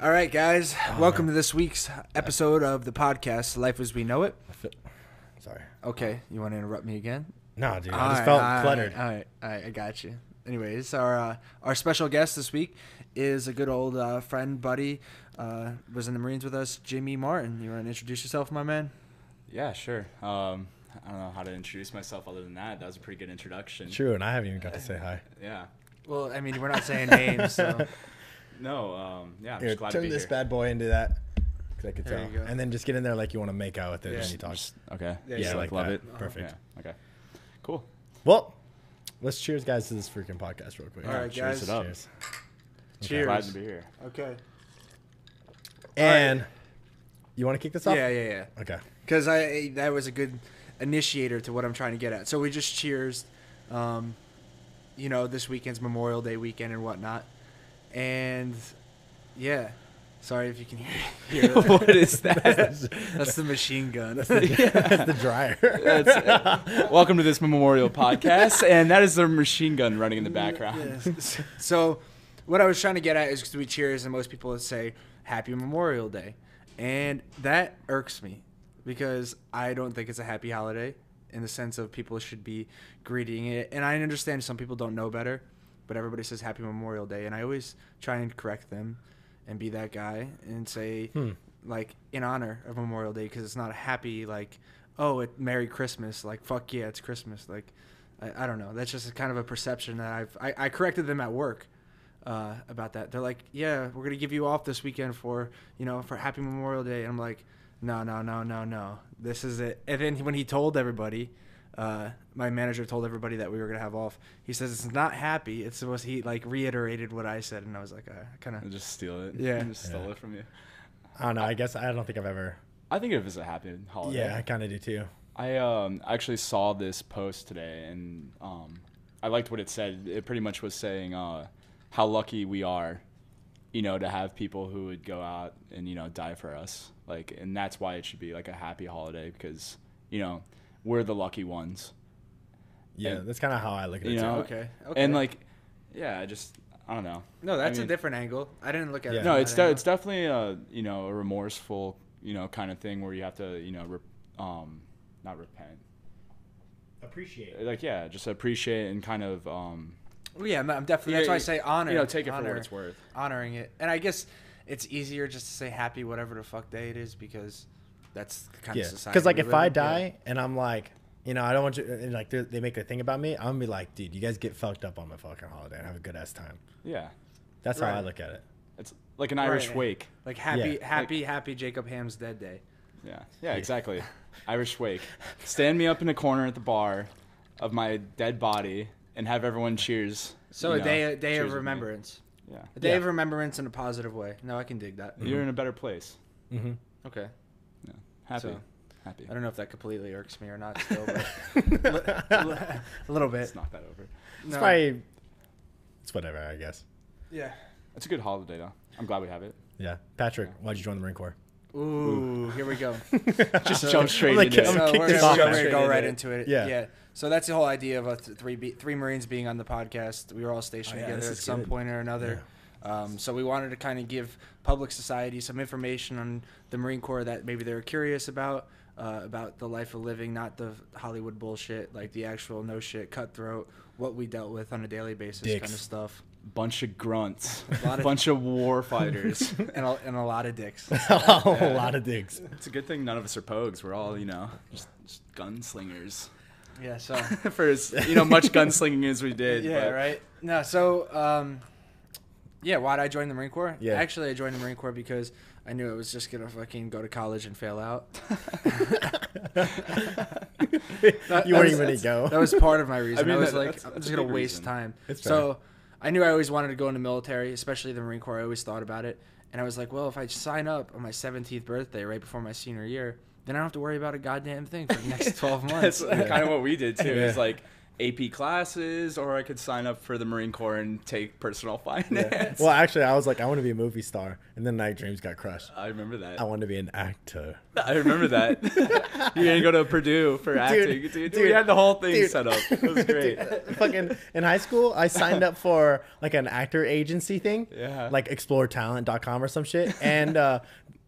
All right, guys. Welcome to this week's episode of the podcast, Life as We Know It. Sorry. Okay, you want to interrupt me again? No, dude. I just right, felt all right, cluttered. All right, all right, I got you. Anyways, our uh, our special guest this week is a good old uh, friend, buddy. Uh, was in the Marines with us, Jimmy Martin. You want to introduce yourself, my man? Yeah, sure. Um, I don't know how to introduce myself other than that. That was a pretty good introduction. True, and I haven't even got to say hi. Yeah. Well, I mean, we're not saying names, so No. Um, yeah. I'm Here, just glad to turn be this here. bad boy into that. 'cause I could There tell. you go. And then just get in there like you want to make out with it Yeah. when you talk. Just- okay. Yeah, Just, yeah, like, like love that. it. Perfect. Yeah. Okay. Cool. Well, let's cheers, guys, to this freaking podcast real quick. All right, cheers guys. it up. Cheers. cheers. Glad to be here. Okay. And you want to kick this off? Yeah, yeah, yeah. Okay. because I that was a good initiator to what I'm trying to get at. So we just cheers, um, you know, this weekend's Memorial Day weekend and whatnot, and yeah. Sorry if you can hear. hear what is that? That's the machine gun. That's the dryer. That's it. Welcome to this memorial podcast, and that is the machine gun running in the background. Yes. So, what I was trying to get at is because we cheers and most people would say Happy Memorial Day, and that irks me because I don't think it's a happy holiday in the sense of people should be greeting it. And I understand some people don't know better, but everybody says Happy Memorial Day, and I always try and correct them and be that guy and say Hmm. like in honor of Memorial Day because it's not a happy like oh it Merry Christmas like fuck yeah it's Christmas like I, I don't know. That's just kind of a perception that I've I, I corrected them at work uh, about that. They're like yeah we're gonna give you off this weekend for you know for Happy Memorial Day and I'm like no no no no no. This is it. And then when he told everybody uh, my manager told everybody that we were gonna have off he says it's not happy it's supposed he like reiterated what I said and I was like I kind of just steal it. Yeah. Just stole it from you. I don't know. I guess I don't think I've ever. I think it was a happy holiday. Yeah, I kind of do too. I um actually saw this post today and um I liked what it said. It pretty much was saying uh how lucky we are, you know, to have people who would go out and you know die for us. Like and that's why it should be like a happy holiday because you know we're the lucky ones. Yeah, And- that's kind of how I look at it You too. know, okay okay And like, yeah, I just I don't know. No, that's I a mean- different angle. I didn't look at Yeah. it. No, it's that de- angle. it's definitely a you know a remorseful you know kind of thing where you have to you know rep- um not repent Appreciate. like yeah just appreciate and kind of um Well, yeah, I'm- I'm definitely. Yeah, That's why I say honor. you know take it honor, for what it's worth. Honoring it, and I guess it's easier just to say happy whatever the fuck day it is because that's the kind Yeah, of society. because like we if live I in. die and I'm like, you know, I don't want you, and like they they make a thing about me, I'm gonna be like, dude, you guys get fucked up on my fucking holiday and have a good ass time. Yeah, That's how I look at it. it's like an Irish Right. wake. like happy, Yeah. happy, happy Jacob Ham's dead day. Yeah, yeah, exactly. Irish wake. Stand me up in a corner at the bar of my dead body and have everyone cheers. So a know, day, a day of remembrance, Yeah, a day Yeah. of remembrance in a positive way. No, I can dig that. you're in a better place. Mm-hmm. Okay, Yeah, happy, So- happy. I don't know if that completely irks me or not. Still, but a little bit. Let's knock that over. It's No. probably, it's whatever, I guess. Yeah. It's a good holiday though. I'm glad we have it. Yeah, Patrick, why'd you join the Marine Corps? Ooh, here we go. Just So- jump straight I'm like, into it. I'm so kick we're gonna, we're gonna go right into into it. Yeah. Yeah. So that's the whole idea of a th- three be- three Marines being on the podcast. We were all stationed Oh, yeah, together at some good. point or another. Um, so we wanted to kind of give public society some information on the Marine Corps that maybe they were curious about, uh, about the life of living, not the Hollywood bullshit, like the actual no shit, cutthroat, what we dealt with on a daily basis kind of stuff, Bunch of grunts, A lot of- bunch of war fighters. and a, and a lot of dicks. a lot of dicks. it's a good thing none of us are pogues. We're all you know just, just gunslingers. Yeah. So. For as you know much gunslinging as we did. Yeah, but right. No, so um, yeah, why'd I join the Marine Corps? Yeah. Actually, I joined the Marine Corps because I knew I was just gonna fucking go to college and fail out. That- you weren't even gonna go. That was part of my reason. I, mean, was that- like, that's- I'm that's just gonna waste reason. time. It's so I knew I always wanted to go in the military, especially the Marine Corps. I always thought about it, and I was like, well, if I sign up on my 17th birthday, right before my senior year, then I don't have to worry about a goddamn thing for the next 12 months. That's kind of what we did too. Yeah. It's like AP classes, or I could sign up for the Marine Corps and take personal finance. Well, actually, I was like, I want to be a movie star, and then Night Dreams got crushed. I remember that. I want to be an actor. I remember that. You're gonna go to Purdue for acting, dude. dude, dude, we had the whole thing dude. set up. It was great. Dude, fucking in high school, I signed up for like an actor agency thing, Yeah. like exploretalent.com or some shit. And uh,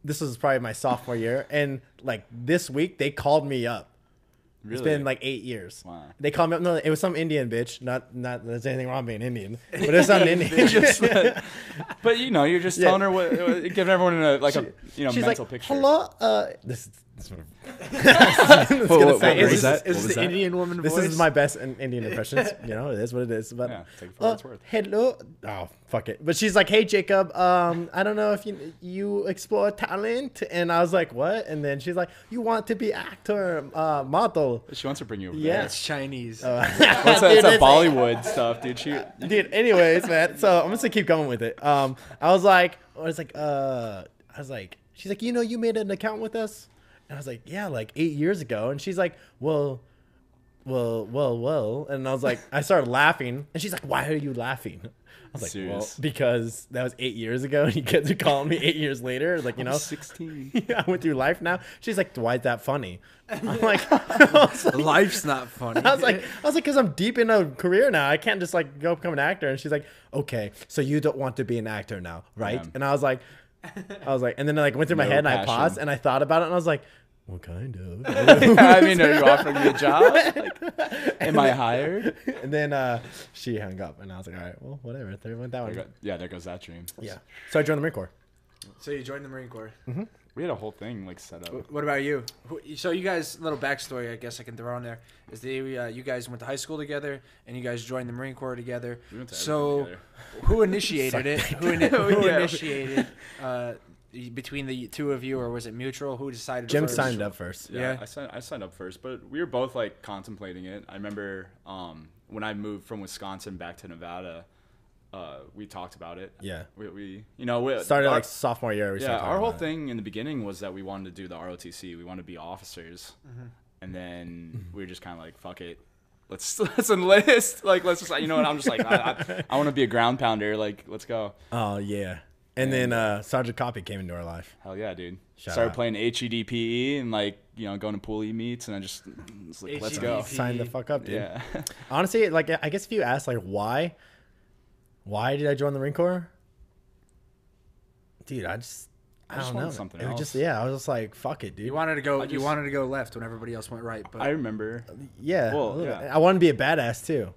this was probably my sophomore year, and like this week they called me up. It's Really? been like eight years. Wow. They called me up. No, it was some Indian bitch. Not not there's anything wrong being Indian, but it's was some Indian. Just but you know, you're just Yeah. telling her what, giving everyone a, like a you know mental like, picture. hello. Uh, this is. This is what Whoa, I'm whoa, what say. was Is that? Is this the that? Indian woman This voice? is my best in Indian impressions. You know, it is what it is. But Yeah, take it for uh, what it's worth. hello. Oh, fuck it. But she's like, "Hey, Jacob. Um, I don't know if you you explore talent." And I was like, "What?" And then she's like, "You want to be actor, uh, model." She wants to bring you over Yeah. there. It's Chinese. What's that, it's Dude, that it's- Bollywood stuff, dude. She, Dude, anyways, man. So I'm just gonna keep going with it. Um, I was like, I was like, uh, I was like, she's like, you know, you made an account with us, and I was like, yeah, like eight years ago, and she's like, well, well, well, well, and I was like, I started laughing, and she's like, why are you laughing? I was like, well, because that was eight years ago, and you guys are calling me eight years later, like you know. 16. Yeah, I went through life now. She's like, "Why is that funny?" I'm like, like, Life's not funny. I was like, I was like, because I'm deep in a career now. I can't just like go become an actor. And she's like, okay, so you don't want to be an actor now, right? Yeah. And I was like, I was like, and then I like went through my No head and I paused and I thought about it and I was like, well, kind of. I mean, are you offering me a job? Like, am I hired? and then uh, she hung up and I was like, all right, well, whatever. There went that There one. go- yeah, there goes that dream. Yeah. So I joined the Marine Corps. so you joined the Marine Corps. We had a whole thing like set up. What about you? So you guys, little backstory, I guess I can throw on there is the uh, you guys went to high school together and you guys joined the Marine Corps together. We went to so everything who initiated it? Who, ini- who Yeah. initiated uh, between the two of you, or was it mutual? Who decided? Jim first? signed up first. Yeah, Yeah. I signed. I signed up first, but we were both like contemplating it. I remember um, when I moved from Wisconsin back to Nevada, uh, we talked about it. Yeah. We, we you know, we Started our- like sophomore year. We yeah, our whole about it. thing in the beginning was that we wanted to do the ROTC. We wanted to be officers, Mm-hmm. and then we were just kind of like, fuck it. Let's let's enlist. Like let's just you know what I'm just like I, I, I want to be a ground pounder. Like let's go. Oh, yeah. And then uh, Sergeant Copy came into our life. Hell yeah, dude. Shout Started out. playing HEDPE E and like you know going to pool E meets and I just was like, let's go. Sign the fuck up, dude. Yeah. Honestly, like I guess if you ask like why, why did I join the Marine Corps? Dude, I just I, I just don't wanted know. something it was just yeah, I was just like fuck it, dude. You wanted to go. I you wanted to go left when everybody else went right. But I remember. yeah, Well, yeah. I want to be a badass too.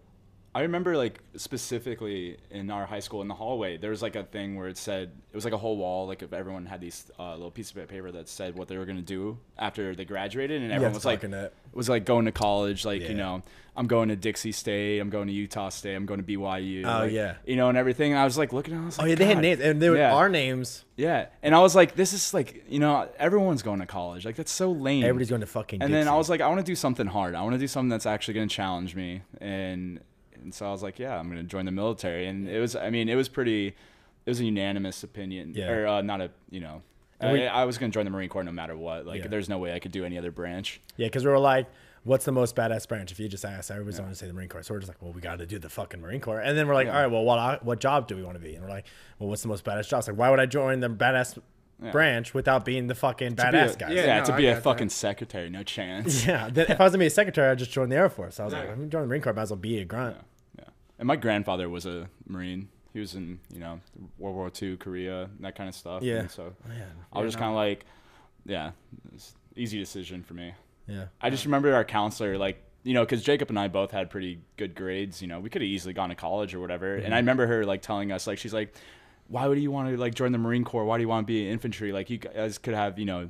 I remember like specifically in our high school in the hallway, there was like a thing where it said it was like a whole wall, like if everyone had these uh, little pieces of paper that said what they were gonna do after they graduated, and everyone was like, it. was like going to college, like Yeah. you know, I'm going to Dixie State, I'm going to Utah State, I'm going to BYU. Oh, like, yeah. you know, and everything. And I was like looking, at it, I was like, Oh yeah, they had names and they were Yeah. our names. Yeah, and I was like, this is like, you know, everyone's going to college, like that's so lame. Everybody's going to fucking. And then I was like, I want to do something hard. I want to do something that's actually going to challenge me. And and so I was like, yeah, I'm going to join the military. And it was, I mean, it was pretty, it was a unanimous opinion. Yeah. Or uh, not a, you know, we- I, I was going to join the Marine Corps no matter what. Like, Yeah. there's no way I could do any other branch. yeah, because we were like, what's the most badass branch? If you just ask, everybody's going to say the Marine Corps. So we're just like, well, we got to do the fucking Marine Corps. And then we're like, Yeah. all right, well, what what job do we want to be? And we're like, well, what's the most badass job? It's like, why would I join the badass Yeah. branch without being the fucking To badass a- guy? Yeah, Yeah, to be I a fucking that. secretary, no chance. Yeah. If I was gonna be a secretary, I'd just join the Air Force. I was like, I'm joining the Marine Corps, might as well be a grunt. And my grandfather was a Marine. He was in, you know, World War II, Korea, that kind of stuff. Yeah. And so Oh, yeah. I was Yeah, just kind of like, yeah, it's easy decision for me. Yeah. I just remember our counselor, like, you know, because Jacob and I both had pretty good grades. You know, we could have easily gone to college or whatever. And I remember her like telling us, like, she's like, "Why would you want to like join the Marine Corps? Why do you want to be in infantry? Like, you guys could have, you know."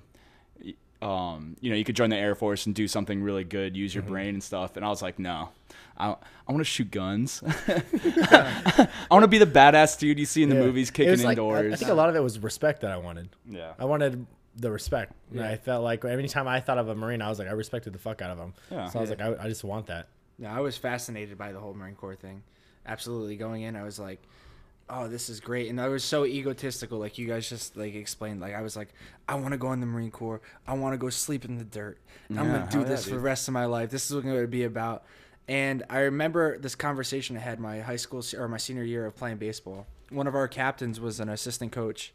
Um, you know, you could join the Air Force and do something really good, use your brain and stuff. And I was like, no, I, I want to shoot guns. I want to be the badass dude you see in the Yeah. movies kicking was like- I- indoors. I think a lot of it was respect that I wanted. yeah. I wanted the respect. And Yeah. I felt like every time I thought of a Marine, I was like, I respected the fuck out of him. Yeah. So I was like, I, I just want that. No, I was fascinated by the whole Marine Corps thing. Absolutely, going in, I was like, "Oh, this is great," and I was so egotistical. Like you guys just like explained. Like I was like, "I want to go in the Marine Corps. I want to go sleep in the dirt. I'm gonna do hell yeah, this for the rest of my life. This is what it's gonna be about." And I remember this conversation I had my high school or my senior year of playing baseball. One of our captains was an assistant coach,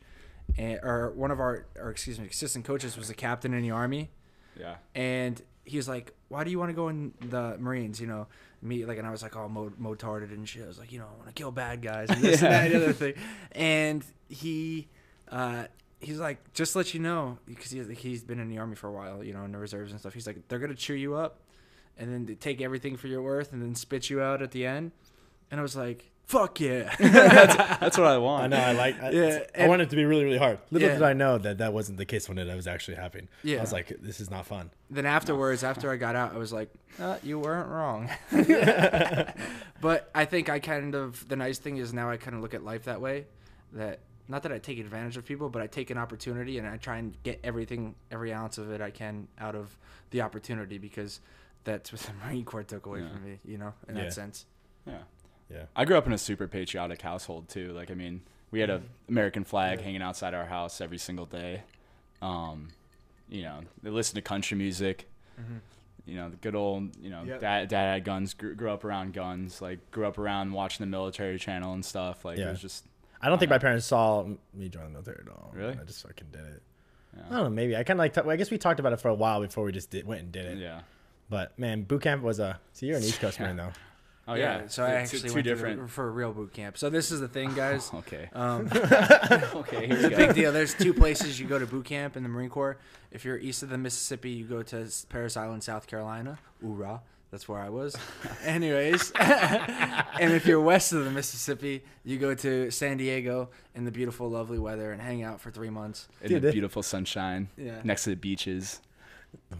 and, or one of our, or excuse me, assistant coaches was a captain in the army. Yeah. And he was like, "Why do you want to go in the Marines?" You know, me like, and I was like, "All mo- motarded and shit." I was like, "You know, I want to kill bad guys and this and that and other thing." And he, uh, he's like, "Just let you know, because he, he's been in the army for a while, you know, in the reserves and stuff. He's like, they're gonna chew you up, and then they take everything for your worth, and then spit you out at the end." And I was like, "Fuck yeah!" That's what I want. I know. I like. I, Yeah, I and- want it to be really, really hard. Little Yeah. did I know that that wasn't the case when it was actually happening. Yeah. I was like, this is not fun. then afterwards, after I got out, I was like, uh, "You weren't wrong." but I think I kind of the nice thing is now I kind of look at life that way. That not that I take advantage of people, but I take an opportunity and I try and get everything, every ounce of it I can out of the opportunity because that's what the Marine Corps took away Yeah. from me. You know, in Yeah. that sense. Yeah. Yeah. I grew up in a super patriotic household too. Like I mean, we had a American flag hanging outside our house every single day. Um, you know, they listened to country music. You know, the good old, you know, Yep. dad, dad had guns, grew, grew up around guns, like grew up around watching the military channel and stuff. Like it was just, I don't think my parents saw me join the military at all. Really? I just fucking did it. Yeah. I don't know. Maybe I kind of like. T- I guess we talked about it for a while before we just did, went and did it. yeah. But man, boot camp was a. So you're an East Coast man though. Oh yeah. So I Two- actually two went to different. the, for a real boot camp. So this is the thing, guys. Okay. Um, okay. Here we It's a go. big deal. There's two places you go to boot camp in the Marine Corps. If you're east of the Mississippi, you go to Parris Island, South Carolina. Hoorah. That's where I was. Anyways. and if you're west of the Mississippi, you go to San Diego in the beautiful, lovely weather and hang out for three months. In Dude, the beautiful sunshine. Yeah. Next to the beaches.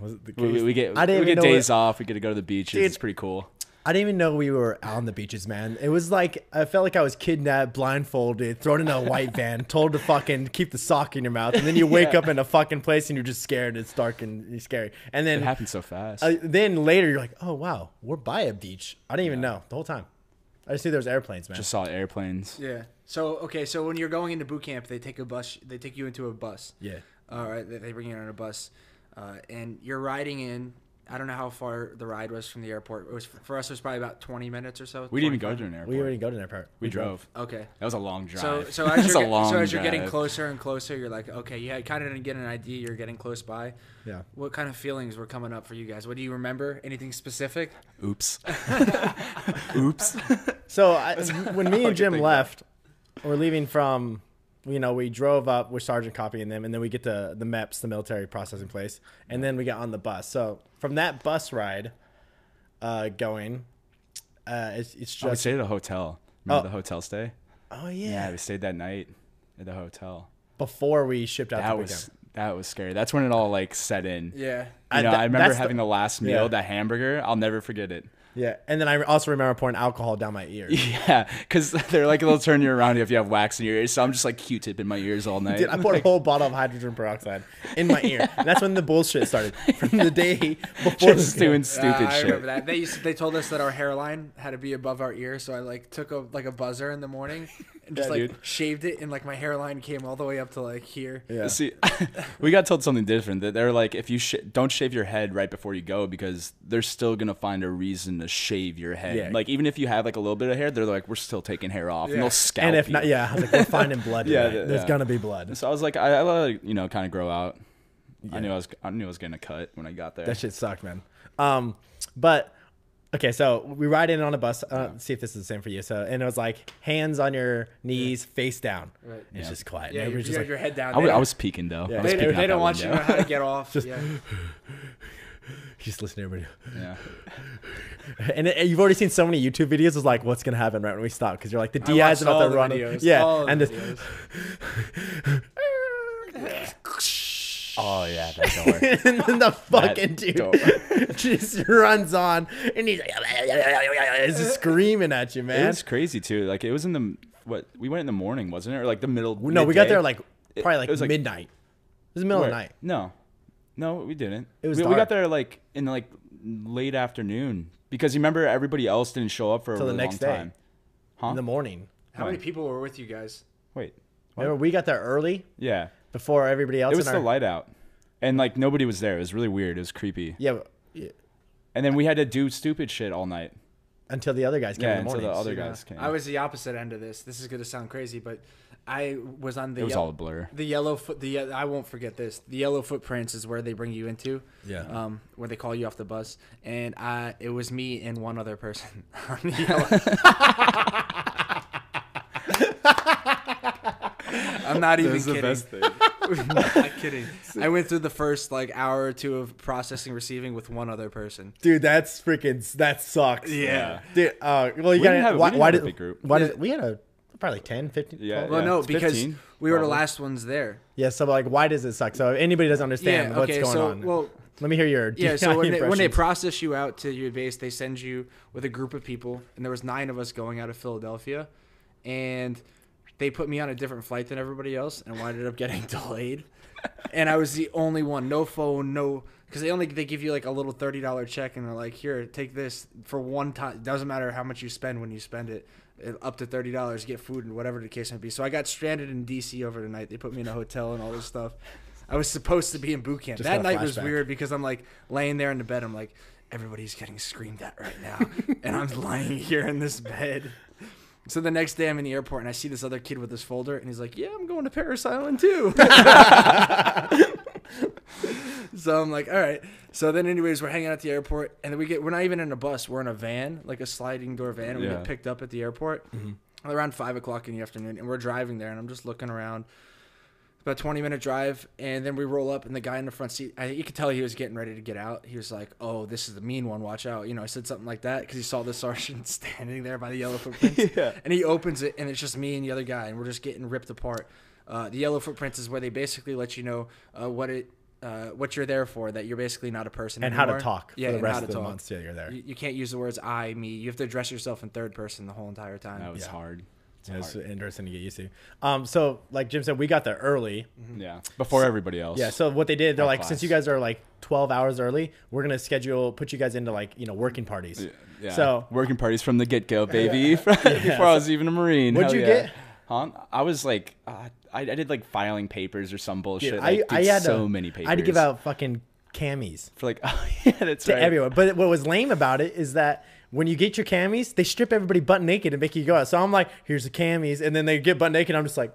Was it the We, we, we get I didn't we get days it- off. We get to go to the beaches. Dude. It's pretty cool. I didn't even know we were on the beaches, man. It was like I felt like I was kidnapped, blindfolded, thrown in a white van, told to fucking keep the sock in your mouth, and then you wake Yeah. up in a fucking place and you're just scared. It's dark and you're scary. And then It then happened so fast. uh, then later you're like, oh wow, we're by a beach. I didn't even know the whole time. I just knew there was airplanes, man. Just saw airplanes. Yeah. So, okay. So when you're going into boot camp, they take a bus. They take you into a bus. yeah. All right, they they bring you on a bus, uh, and you're riding in. I don't know how far the ride was from the airport. It was for us. It was probably about 20 minutes or so. We didn't even go to an airport. We already go to an airport. We drove. Okay. That was a long drive. So, so as, you're, a get- long so as you're getting drive. closer and closer, you're like, okay, yeah, I kind of didn't get an idea. You're getting close by. Yeah. What kind of feelings were coming up for you guys? What do you remember? Anything specific? Oops. Oops. So I, when me and Jim left, we're leaving from, you know, we drove up with Sergeant copying them, and then we get to the MEPS, the military processing place, and then we get on the bus. So from that bus ride, uh, going, uh, it's, it's Oh, we stayed at a hotel. Remember Oh. the hotel stay? oh Yeah. yeah, we stayed that night at the hotel. before we shipped out. That to was was that was scary. That's when it all like set in. Yeah. You I- know, that- I remember that's the- having the, last meal, yeah. that hamburger. I'll never forget it. Yeah, and then I also remember pouring alcohol down my ear. Yeah, because they're like they'll turn you around if you have wax in your ears. So I'm just like Q-tip in my ears all night. Dude, I poured a whole bottle of hydrogen peroxide in my ear. And that's when the bullshit started. From the day before just the- doing Uh, stupid I shit. remember that. They used to, they told us that our hairline had to be above our ear, so I like took a like a buzzer in the morning and just Yeah, like dude. shaved it, and like my hairline came all the way up to like here. Yeah. See, we got told something different. That they're like, if you sh- don't shave your head right before you go, because they're still gonna find a reason to shave your head. Yeah. Like even if you have like a little bit of hair, they're like, we're still taking hair off, Yeah. and they'll scalp And if you. not, yeah, I was like, we're finding blood. Yeah, Yeah, there's yeah. gonna be blood. So I was like, I, I let it, you know, kind of grow out. I knew I was, I knew I was gonna cut when I got there. That shit sucked, man. Um, but okay, so we ride in on a bus. Uh, see if this is the same for you. So, and it was like hands on your knees, face down. Right. It's Yeah. just quiet. Yeah, you Everybody's have just like, your head down. I, was, I was peeking though. Yeah. I was They, peeking they out don't that want you to know how to get off. Just- yeah. just listen to everybody. Yeah. And it, you've already seen so many YouTube videos of like what's gonna happen right when we stop because you're like the I DI's watched about all to the run. videos, Yeah, all the and this. Oh yeah, that door. and then the fucking dude just runs on and he's like, just screaming at you, It man. was crazy too. Like it was in the what we went in the morning, wasn't it, or like the middle? No, we got there like It- probably it like was, like- midnight. It was the middle Where? of the night. No, no, we didn't. It was we, we got there like in like late afternoon because you remember everybody else didn't show up for a Till the really next long day. time. Huh? In the morning. How many people were with you guys? Wait. What? Remember, we got there early Yeah, before everybody else. it was in still our, light out, and like nobody was there. It was really weird. It was creepy. Yeah, but- yeah. and then we had to do stupid shit all night. Until the other guys came Yeah, in the until morning. the other Yeah. guys came. I was the opposite end of this. This is gonna sound crazy, but I was on the it was yel- all a blur. the yellow foot. The I won't forget this. The yellow footprints is where they bring you into. Yeah. Um, where they call you off the bus, and I it was me and one other person on the yellow. I'm not even kidding. thing. not kidding. I went through the first like hour or two of processing receiving with one other person. Dude, that's freaking that sucks. Yeah. Dude, uh, well, you We got didn't have- we why, didn't why have a did big group. Why Yeah. did we had a probably 10, 15? Yeah, 12? Well, no, it's because 15, we were the probably. last ones there. Yeah, so like, why does it suck? So if anybody doesn't understand yeah. what's Okay. going so on, well, let me hear your Yeah, so when they, when they process you out to your base, they send you with a group of people, and there was nine of us going out of Philadelphia, and they put me on a different flight than everybody else, and wound up getting delayed, and I was the only one, no phone, no, because they only they give you like a little thirty dollar check, and they're like, here, take this for one time. It doesn't matter how much you spend when you spend it. Up to thirty dollars, get food and whatever the case might be. So I got stranded in DC over the night. They put me in a hotel and all this stuff. I was supposed to be in boot camp. Just that night was weird because I'm like laying there in the bed. I'm like, everybody's getting screamed at right now, and I'm lying here in this bed. So the next day I'm in the airport and I see this other kid with this folder and he's like, "Yeah, I'm going to Parris Island too." so I'm like, "All right." So then, anyways, we're hanging out at the airport and then we get we're not even in a bus. We're in a van, like a sliding door van, and we Yeah. get picked up at the airport mm-hmm. around five o'clock in the afternoon, and we're driving there, and I'm just looking around. About a 20 minute drive, and then we roll up, and the guy in the front seat, I, you could tell he was getting ready to get out. He was like, "Oh, this is the mean one. Watch out!" You know, I said something like that because he saw the sergeant standing there by the yellow footprints, Yeah. and he opens it, and it's just me and the other guy, and we're just getting ripped apart. Uh, the yellow footprints is where they basically let you know uh, what it, uh, what you're there for. That you're basically not a person and how to talk Yeah, for the rest of the talk. months that you're there. You, you can't use the words I, me. You have to address yourself in third person the whole entire time. That was Yeah. hard. It's Yeah, it's interesting to get used to. Um, so like Jim said, we got there early. Yeah, before everybody else. Yeah. So what they did, they're Our like, since you guys are like 12 hours early, we're gonna schedule, put you guys into like you know working parties. Yeah, yeah. So- working parties from the get go, baby. Before I was even a marine. What'd Hell you yeah. get? Huh? I was like, uh, I, I did like filing papers or some bullshit. Dude, like, I, I had so to, many papers. I had to give out fucking camis for like, oh yeah, that's to right. everyone. But what was lame about it is that when you get your camis, they strip everybody butt naked and make you go out. So I'm like, here's the camis, and then they get butt naked. I'm just like,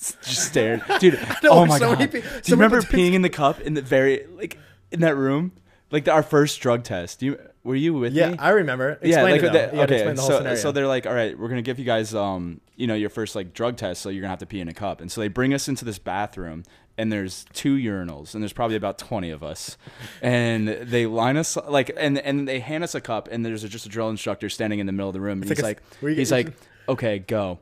Just stared, dude. know, oh my so god! many Do you so remember peeing in the cup in the very like in that room, like the, our first drug test? Do you were you with yeah, me? I remember. Explain yeah, like it, though. the- You okay. explain the whole so scenario. so they're like, all right, we're gonna give you guys um you know your first like drug test, so you're gonna have to pee in a cup, and so they bring us into this bathroom. And there's two urinals, and there's probably about twenty of us, and they line us like, and and they hand us a cup, and there's just a drill instructor standing in the middle of the room, and It's he's like like, a- where you he's like, okay, go,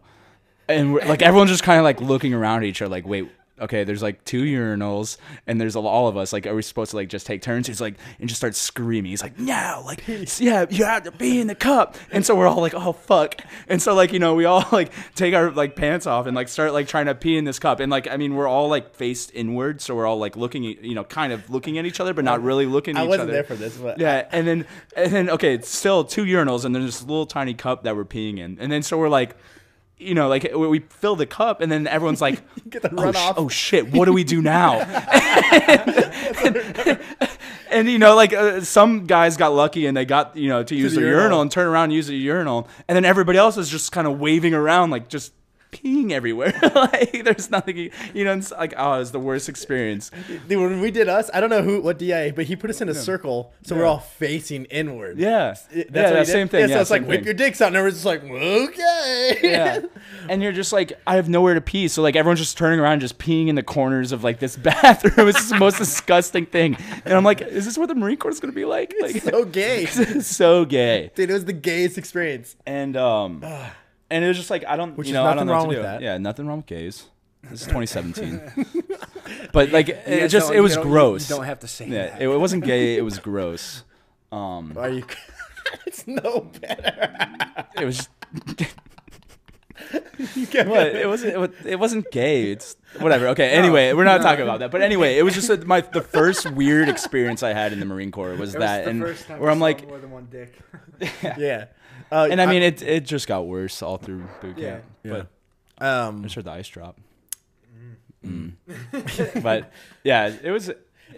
and we're, like everyone's just kind of like looking around at each other, like, wait, okay, there's like two urinals, and there's all of us. Like, are we supposed to like just take turns? He's like, and just starts screaming. He's like, no, like, yeah, you have to be in the cup. And so we're all like, oh fuck. And so like you know we all like take our like pants off and like start like trying to pee in this cup. And like I mean we're all like faced inward, so we're all like looking, at, you know, kind of looking at each other, but not really looking at I each wasn't other. there for this, but Yeah, and then and then okay, it's still two urinals, and there's this little tiny cup that we're peeing in, and then so we're like, you know, like we fill the cup, and then everyone's like, Get the oh, runoff. oh shit, what do we do now? and, you know, like uh, some guys got lucky and they got you know to use the the urinal. urinal. and turn around and use the urinal, and then everybody else is just kind of waving around like just. Peeing everywhere, like there's nothing, you you know. It's like, oh, it's the worst experience. Dude, when we did us, I don't know who what DIA, but he put us in a circle, so we're all facing inward. Yeah, It- yeah, what he that same thing. Yeah, Yeah, so it's like same whip your dicks out, and everyone's just like, okay. yeah. And you're just like, I have nowhere to pee. So like everyone's just turning around, just peeing in the corners of like this bathroom. it's the most disgusting thing. And I'm like, is this what the Marine Corps is gonna be like? Like so gay. so gay. Dude, it was the gayest experience. And um and it was just like I don't Which you is know, I don't know wrong what to with do. that. Yeah, nothing wrong with gays. This is 2017. but like it just it was don't- you gross. don't have to say yeah, that. it, it wasn't gay, it was gross. Um Are you? it's no better. it was just You can't What? It wasn't. It, wa- it wasn't gay. It's whatever. Okay. Anyway, we're not talking about that. But anyway, it was just a, my the first weird experience I had in the Marine Corps was It was that, the and first time where I'm like, more than one dick. yeah. Uh, and I mean, it it just got worse all through boot Yeah. camp. Yeah. But um, I'm sure the ice drop. Mm. but yeah, it was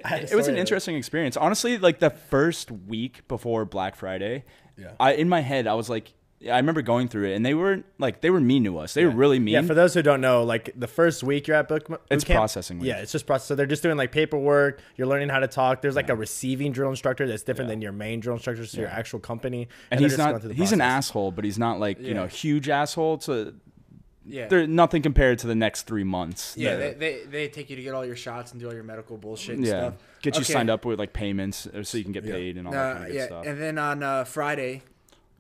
I had a it was an story- interesting experience. Honestly, like the first week before Black Friday, Yeah. I in my head I was like, I remember going through it, and they were like, they were mean to us. They were really mean. Yeah, for those who don't know, like the first week you're at book, boot It's camp, processing week. Yeah, it's just process. So they're just doing like paperwork. You're learning how to talk. There's like a receiving drill instructor that's different Yeah. than your main drill instructor, so your actual company. and they're he's not. He's an asshole, but he's not like you know huge asshole. To Yeah. they're nothing compared to the next three months. Yeah, they, they, they take you to get all your shots and do all your medical bullshit and yeah. stuff. Get you Okay. signed up with like payments uh, so you can get Yeah. paid and all that Uh, kind of good yeah, stuff. and then on uh, Friday,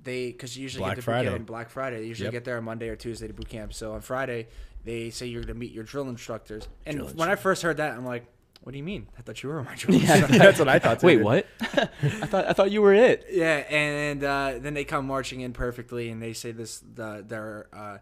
they because you usually Black get to Friday. boot camp on Black Friday. They usually Yep. get there on Monday or Tuesday to boot camp. So on Friday, they say you're gonna meet your drill instructors. And Drill when I first heard that, I'm like, "What do you mean? I thought you were my drill instructor." That's what I thought. Too, Wait, dude. what? I thought I thought you were it. Yeah, and uh, then they come marching in perfectly, and they say this the their uh,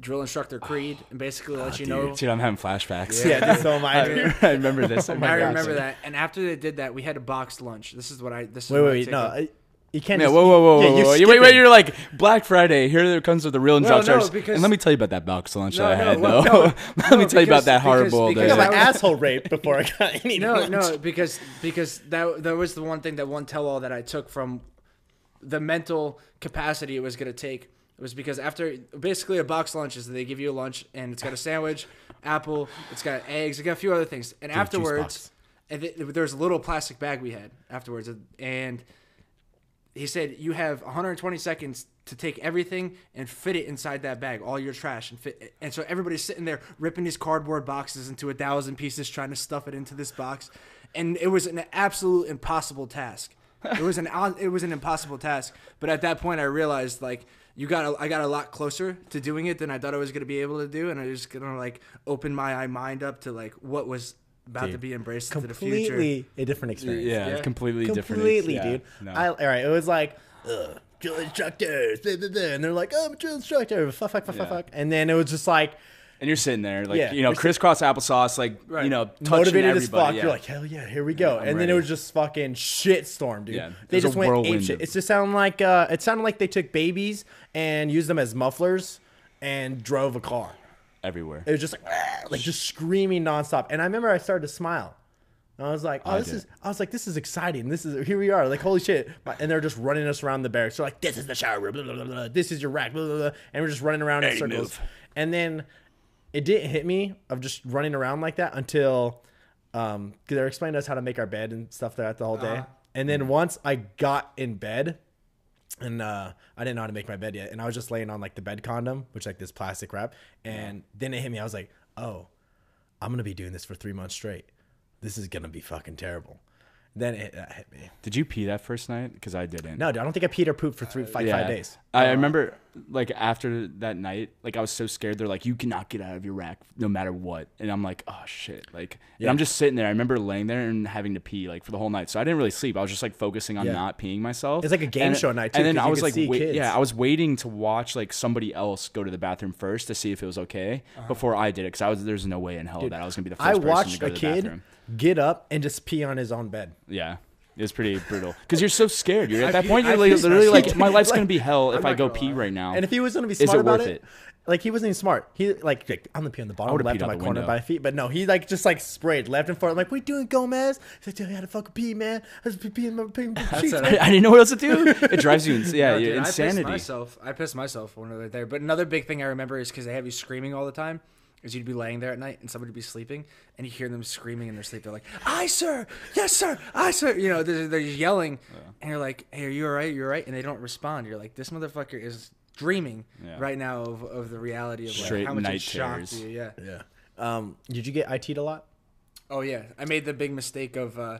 drill instructor creed, and basically let you know. Dude, I'm having flashbacks. Yeah, dude, so am I. I, dude. I remember this. Oh I gosh. remember that. And after they did that, we had a boxed lunch. This is what I. This is Wait, what wait, wait. No. I- you can't. Yeah, just- whoa, whoa, whoa, yeah, whoa, whoa. You- Wait, wait, you're like Black Friday. Here comes with the real No, no, because- and let me tell you about that box lunch No, that I had. well, though. no, let no, me tell you about that horrible. because- I day. got my asshole raped before I got any. No, lunch. no, because because that that was the one thing that one tell all that I took from the mental capacity it was going to take. It was because after basically a box lunch is they give you a lunch and it's got a sandwich, apple, it's got eggs, it's got a few other things, and juice afterwards, and th- there's a little plastic bag we had afterwards, and he said you have 120 seconds to take everything and fit it inside that bag, all your trash, and fit. And so everybody's sitting there ripping these cardboard boxes into a thousand pieces, trying to stuff it into this box, and it was an absolute impossible task. It was an it was an impossible task. But at that point, I realized like you got a, I got a lot closer to doing it than I thought I was gonna be able to do, and I was gonna like open my mind up to like what was about to be embraced into the future. completely a different experience. yeah, Yeah. completely different. completely, yeah, dude. no. I, all right, it was like Ugh, drill instructors, blah, blah, blah. and they're like, "Oh, I'm a drill instructor," fuck, fuck, fuck, fuck, Yeah. fuck, and then it was just like and you're sitting there, like Yeah, you know, crisscross applesauce, like Right. you know, touching motivated as everybody. fuck. yeah. You're like, hell yeah, here we go. I'm and then it was just fucking shitstorm, dude. Yeah, they just went ape shit. of- It just sounded like uh, it sounded like they took babies and used them as mufflers and drove a car. Everywhere. It was just like, "Ah," like just screaming nonstop. And I remember I started to smile. And I was like, oh, I this did. is. I was like, this is exciting. This is here we are. Like, holy shit! And they're just running us around the barracks. They're like, this is the shower room. Blah, blah, blah, blah. This is your rack. Blah, blah, blah. And we're just running around in circles. move. And then it didn't hit me of just running around like that until um, 'cause they were explaining to us how to make our bed and stuff throughout the whole day. Uh-huh. And then once I got in bed, and uh, I didn't know how to make my bed yet, and I was just laying on like the bed condom, which like this plastic wrap, and then it hit me. I was like, oh, I'm gonna be doing this for three months straight. This is gonna be fucking terrible. Then it that hit me. Did you pee that first night? Because I didn't. No, dude, I don't think I peed or pooped for three five days. Uh, I remember like after that night, like I was so scared. They're like, you cannot get out of your rack no matter what. And I'm like, oh shit. Like, and I'm just sitting there. I remember laying there and having to pee like for the whole night. So I didn't really sleep. I was just like focusing on Yeah. not peeing myself. It's like a game And- show night, too, And then 'cause I was like, wait, yeah, I was waiting to watch like somebody else go to the bathroom first to see if it was okay before I did it. Because I was there's no way in hell that I was gonna be the first I person to watched go a to the kid bathroom. get up and just pee on his own bed. Yeah. It was pretty brutal because you're so scared. You're at I that point. You're I like, pissed literally like, myself. my life's Like, gonna be hell if I'm not go gonna pee lie. right now. And if he was gonna be Is it smart about worth it, it? like he wasn't even smart. He like, like, I'm gonna pee on the bottom would've left peed of out my the corner window. by feet, but no, he like just like sprayed left and forth. I'm like, what you doing, Gomez? He's like, dude, I had to fucking pee, man. I was peeing my peeing my sheets. a- man." I didn't know what else to do. It drives you, ins- yeah, No, you're dude, I pissed insanity. myself. I pissed myself when I was there. But another big thing I remember is because they have you screaming all the time. Is you'd be laying there at night and somebody would be sleeping and you hear them screaming in their sleep. They're like, "I sir, yes sir, I sir." You know, they're, they're yelling, and you're like, "Hey, are you all right? You're right." And they don't respond. You're like, "This motherfucker is dreaming Yeah. right now of, of the reality of like, Straight how much night it shocked you." Yeah. Yeah. Um, did you get IT'd a lot? Oh yeah, I made the big mistake of, uh,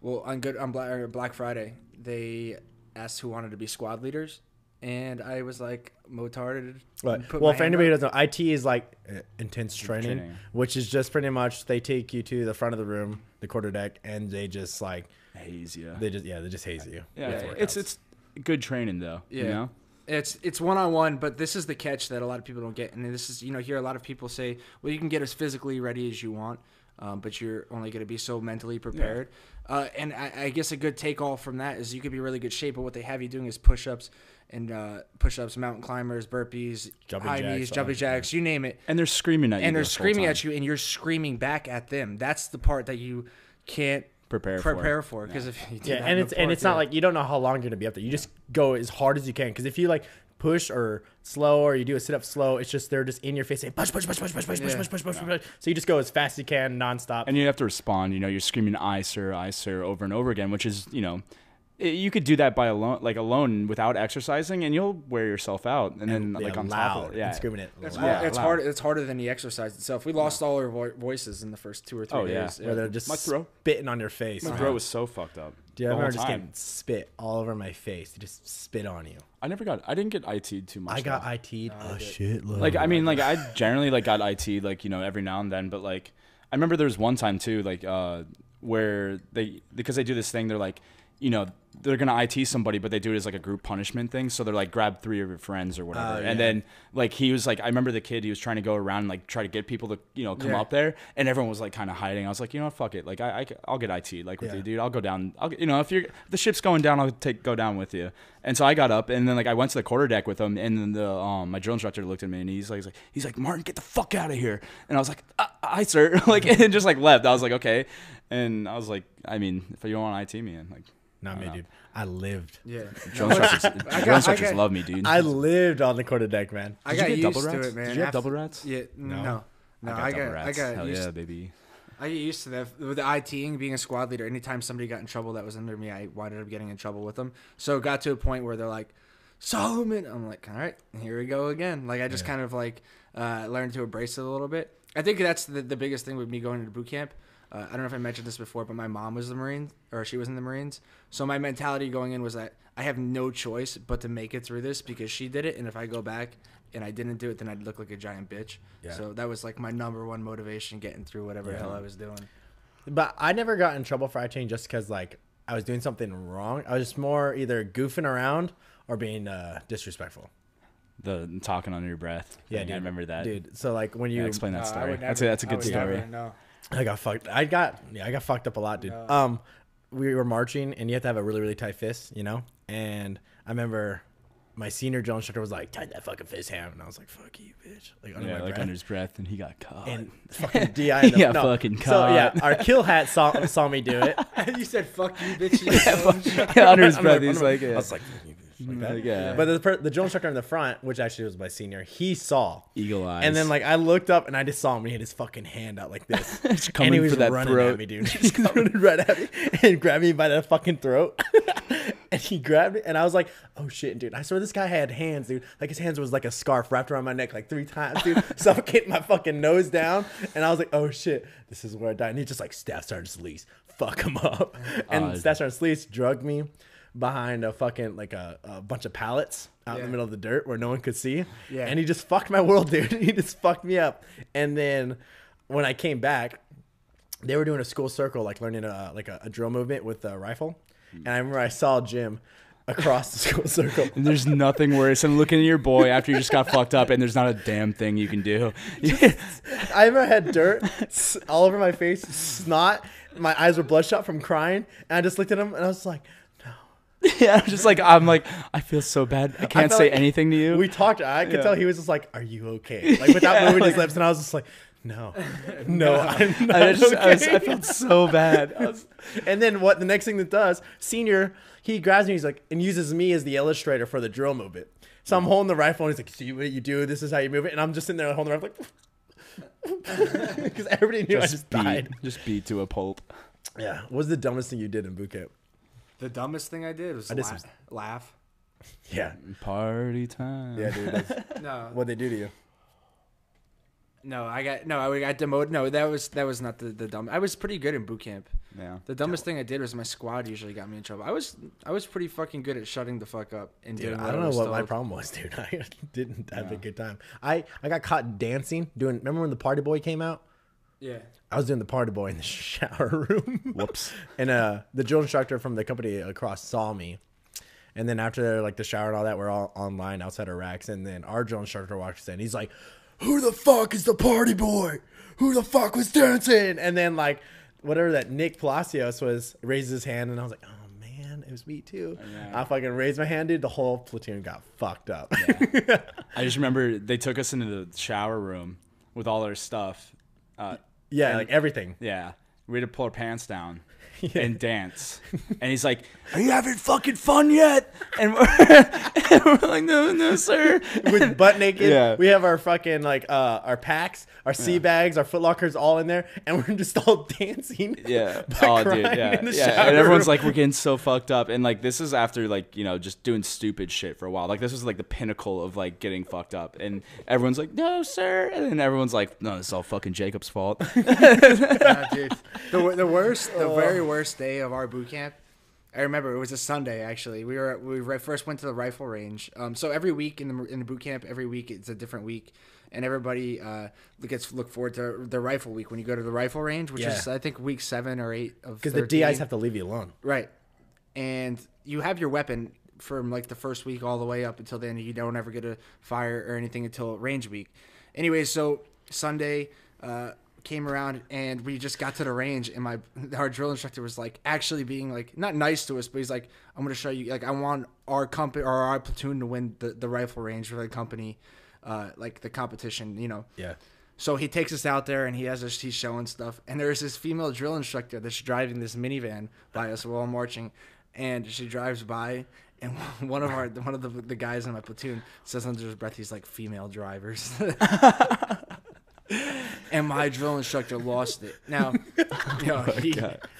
well, on good on Black, Black Friday, they asked who wanted to be squad leaders, and I was like motarded. Right. Well, if anybody up. doesn't know, IT is like uh, intense training, Training. which is just pretty much they take you to the front of the room, the quarter deck, and they just like Haze, you. they just yeah they just haze you. yeah, with it's it's good training though. Yeah. You know? It's it's one on one, but this is the catch that a lot of people don't get, and this is you know hear a lot of people say, well, you can get as physically ready as you want, um, but you're only going to be so mentally prepared. Uh, and I, I guess a good take all from that is you could be really good shape, but what they have you doing is push ups and uh, push ups, mountain climbers, burpees, Jumping high jacks, knees, jumping that, jacks, you name it. And they're screaming at you. and they're screaming at you and you're screaming back at them that's the part that you can't Prepare prepare for because if you do Yeah, that and it's the and park, it's not like you don't know how long you're gonna be up there. You just go as hard as you can because if you like push or slow or you do a sit up slow, it's just they're just in your face saying push push push push push push push push push push push. So you just go as fast as you can nonstop. And you have to respond. You know, you're screaming "I sir, I sir" over and over again, which is you know. I- You could do that by alone, like alone, without exercising, and you'll wear yourself out. And then, Yeah, like on loud top of it, and yeah, screaming it. It's, loud. hard, Yeah, it's loud. hard. It's harder than the exercise itself. We lost all our vo- voices in the first two or three Oh, yeah. days. Where they're just My throat. spitting on your face. my man. throat was so fucked up. Dude, I the remember just getting spit all over my face. They just spit on you. I never got. I didn't get IT'd too much. I got though. IT'd I a did. shit load. like I mean like I generally like got IT like you know every now and then but like I remember there was one time too like uh where they because they do this thing they're like you know they're gonna IT somebody but they do it as like a group punishment thing. So they're like grab three of your friends or whatever. Oh, yeah. and then like he was like I remember the kid he was trying to go around and like try to get people to you know come Yeah. up there. And everyone was like kind of hiding. I was like you know fuck it. Like I, I will get IT like with Yeah. you dude. I'll go down I'll you know if you're the ship's going down I'll take go down with you. And so I got up and then like I went to the quarter deck with him and then the um my drill instructor looked at me and he's like he's like he's like Martin get the fuck out of here. And I was like I, I sir. Like and just like left. I was like okay. And I was like I mean if you don't want to IT me like not I me, know. dude. I lived. Yeah. drill instructors, I drill got- I instructors got- love me dude I lived on the quarter deck, man. I Did got you get used double to rats? it, man. Did you have After- double rats? Yeah. No. No. No. I I got, got. double I rats. got. Hell used yeah baby I get used to that with the ITing being a squad leader. Anytime somebody got in trouble that was under me, I wound up getting in trouble with them. So it got to a point where they're like, Solomon. I'm like, all right, here we go again. Like I just Yeah. kind of like uh, learned to embrace it a little bit. I think that's the, the biggest thing with me going into boot camp. Uh, I don't know if I mentioned this before, but my mom was the Marine, or she was in the Marines. So my mentality going in was that I have no choice but to make it through this because she did it, and if I go back and I didn't do it, then I'd look like a giant bitch. Yeah. So that was like my number one motivation getting through whatever the Yeah. hell I was doing. But I never got in trouble for ITing just because like I was doing something wrong. I was just more either goofing around or being uh, disrespectful. the talking under your breath Yeah, thing, dude. I remember that Dude, so like when yeah, you explain that No, I story would that's a that's a I good would story never, no. I got fucked. I got yeah, I got fucked up a lot, dude. No. Um, we were marching, and you have to have a really really tight fist, you know. And I remember my senior drill instructor was like, "Tighten that fucking fist ham," and I was like, "Fuck you, bitch!" Like under yeah my like breath. under his breath and he got caught and fucking di. in the- Yeah, no. fucking So yeah, our kill hat saw saw me do it. you said "fuck you, bitch." You yeah, under his breath my- he's under my- like I yeah. was like, "Fuck you, bitch," like that. Yeah. But the per- the drill instructor in the front, which actually was my senior, he saw. eagle eyes And then like I looked up and I just saw him. He had his fucking hand out like this, and coming he was for that running throat. at me, dude. He's coming right at me and grabbed me by the fucking throat. and he grabbed me, and I was like, "Oh shit, dude!" I swear this guy had hands, dude. Like his hands was like a scarf wrapped around my neck like three times, dude, suffocating my fucking nose down. And I was like, "Oh shit, this is where I die." And he just like Staff Sergeant Sleaze, fuck him up. And Uh, Staff Sergeant Sleaze drugged me behind a fucking like a, a bunch of pallets out in the middle of the dirt where no one could see. Yeah. And he just fucked my world, dude. he just fucked me up. And then when I came back, they were doing a school circle, like learning a like a, a drill movement with a rifle. And I remember I saw Jim across the school circle. And there's nothing worse than looking at your boy after you just got fucked up and there's not a damn thing you can do. I remember I had dirt all over my face, snot. My eyes were bloodshot from crying. And I just looked at him and I was like, yeah, I'm just like I'm like I feel so bad. I can't felt say like anything to you. we talked. I could Yeah. tell he was just like, "Are you okay?" Like without Yeah, moving his lips, and I was just like, "No, no, I'm not I, just, okay." I, was, I felt so bad. Was- and then what? The next thing that does, senior, he grabs me. He's like, and uses me as the illustrator for the drill movement. So I'm mm. holding the rifle, and he's like, "See what you do? This is how you move it." And I'm just sitting there holding the rifle, like, because everybody knew I just just beat, died. just beat to a pulp. Yeah. What was the dumbest thing you did in boot camp? The dumbest thing I did was I did la- some- laugh. Yeah. Party time. Yeah, dude. That's No, what they do to you. no, I got no. I got demoted. No, that was that was not the the dumb. I was pretty good in boot camp. Yeah. The dumbest thing I did was my squad usually got me in trouble. I was I was pretty fucking good at shutting the fuck up and Dude, doing. I don't know was what my told. problem was, dude. I didn't have a good time. I, I got caught dancing, doing. Remember when the Party Boy came out? Yeah. I was doing the Party Boy in the shower room. Whoops. and uh, the drill instructor from the company across saw me. And then after like the shower and all that, we're all online outside our racks. And then our drill instructor walks in. He's like, "Who the fuck is the Party Boy? Who the fuck was dancing?" And then like whatever that Nick Palacios was raises his hand, and I was like, "Oh man, it was me too." Yeah. I fucking raised my hand, dude. The whole platoon got fucked up. I just remember they took us into the shower room with all our stuff. Uh, Yeah, And- like everything. yeah. We had to pull our pants down and dance. And he's like, "Are you having fucking fun yet?" And we're, and we're like, "No, no, sir." with butt naked. Yeah. We have our fucking like uh our packs, our sea bags, our foot lockers all in there, and we're just all dancing. Yeah. by oh, dude. Yeah. in the yeah. shower And everyone's like, we're getting so fucked up. And like, this is after like, you know, just doing stupid shit for a while. Like, this was like the pinnacle of like getting fucked up. And everyone's like, no, sir. And then everyone's like, no, it's all fucking Jacob's fault. Yeah, dude. The, the worst, Oh. the very worst day of our boot camp. I remember it was a Sunday actually. We were we first went to the rifle range. Um, so every week in the in the boot camp, every week it's a different week, and everybody uh gets look forward to the rifle week when you go to the rifle range, which is I think week seven or eight of because the DIs have to leave you alone. Right. And you have your weapon from like the first week all the way up until then. You don't ever get a fire or anything until range week. Anyway, so Sunday uh, came around and we just got to the range and my our drill instructor was like actually being like not nice to us, but he's like, I'm gonna show you like I want our company or our platoon to win the, the rifle range for the company, uh, like the competition, you know. Yeah. So he takes us out there and he has us, he's showing stuff. And there's this female drill instructor that's driving this minivan by us while marching. And she drives by and one of our one of the, the guys in my platoon says under his breath, he's like female drivers. and my drill instructor lost it. Now, you know, he,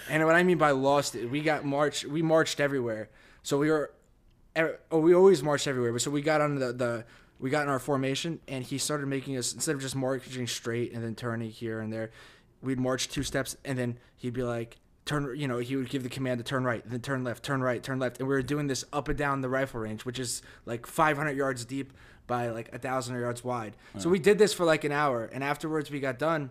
and what I mean by lost it, we got marched. We marched everywhere. So we were, er- oh, we always marched everywhere. But so we got on the the we got in our formation, and he started making us instead of just marching straight and then turning here and there, we'd march two steps, and then he'd be like. Turn, you know, he would give the command to turn right, then turn left, turn right, turn left, and we were doing this up and down the rifle range, which is like 500 yards deep by like a thousand yards wide. So we did this for like an hour, and afterwards we got done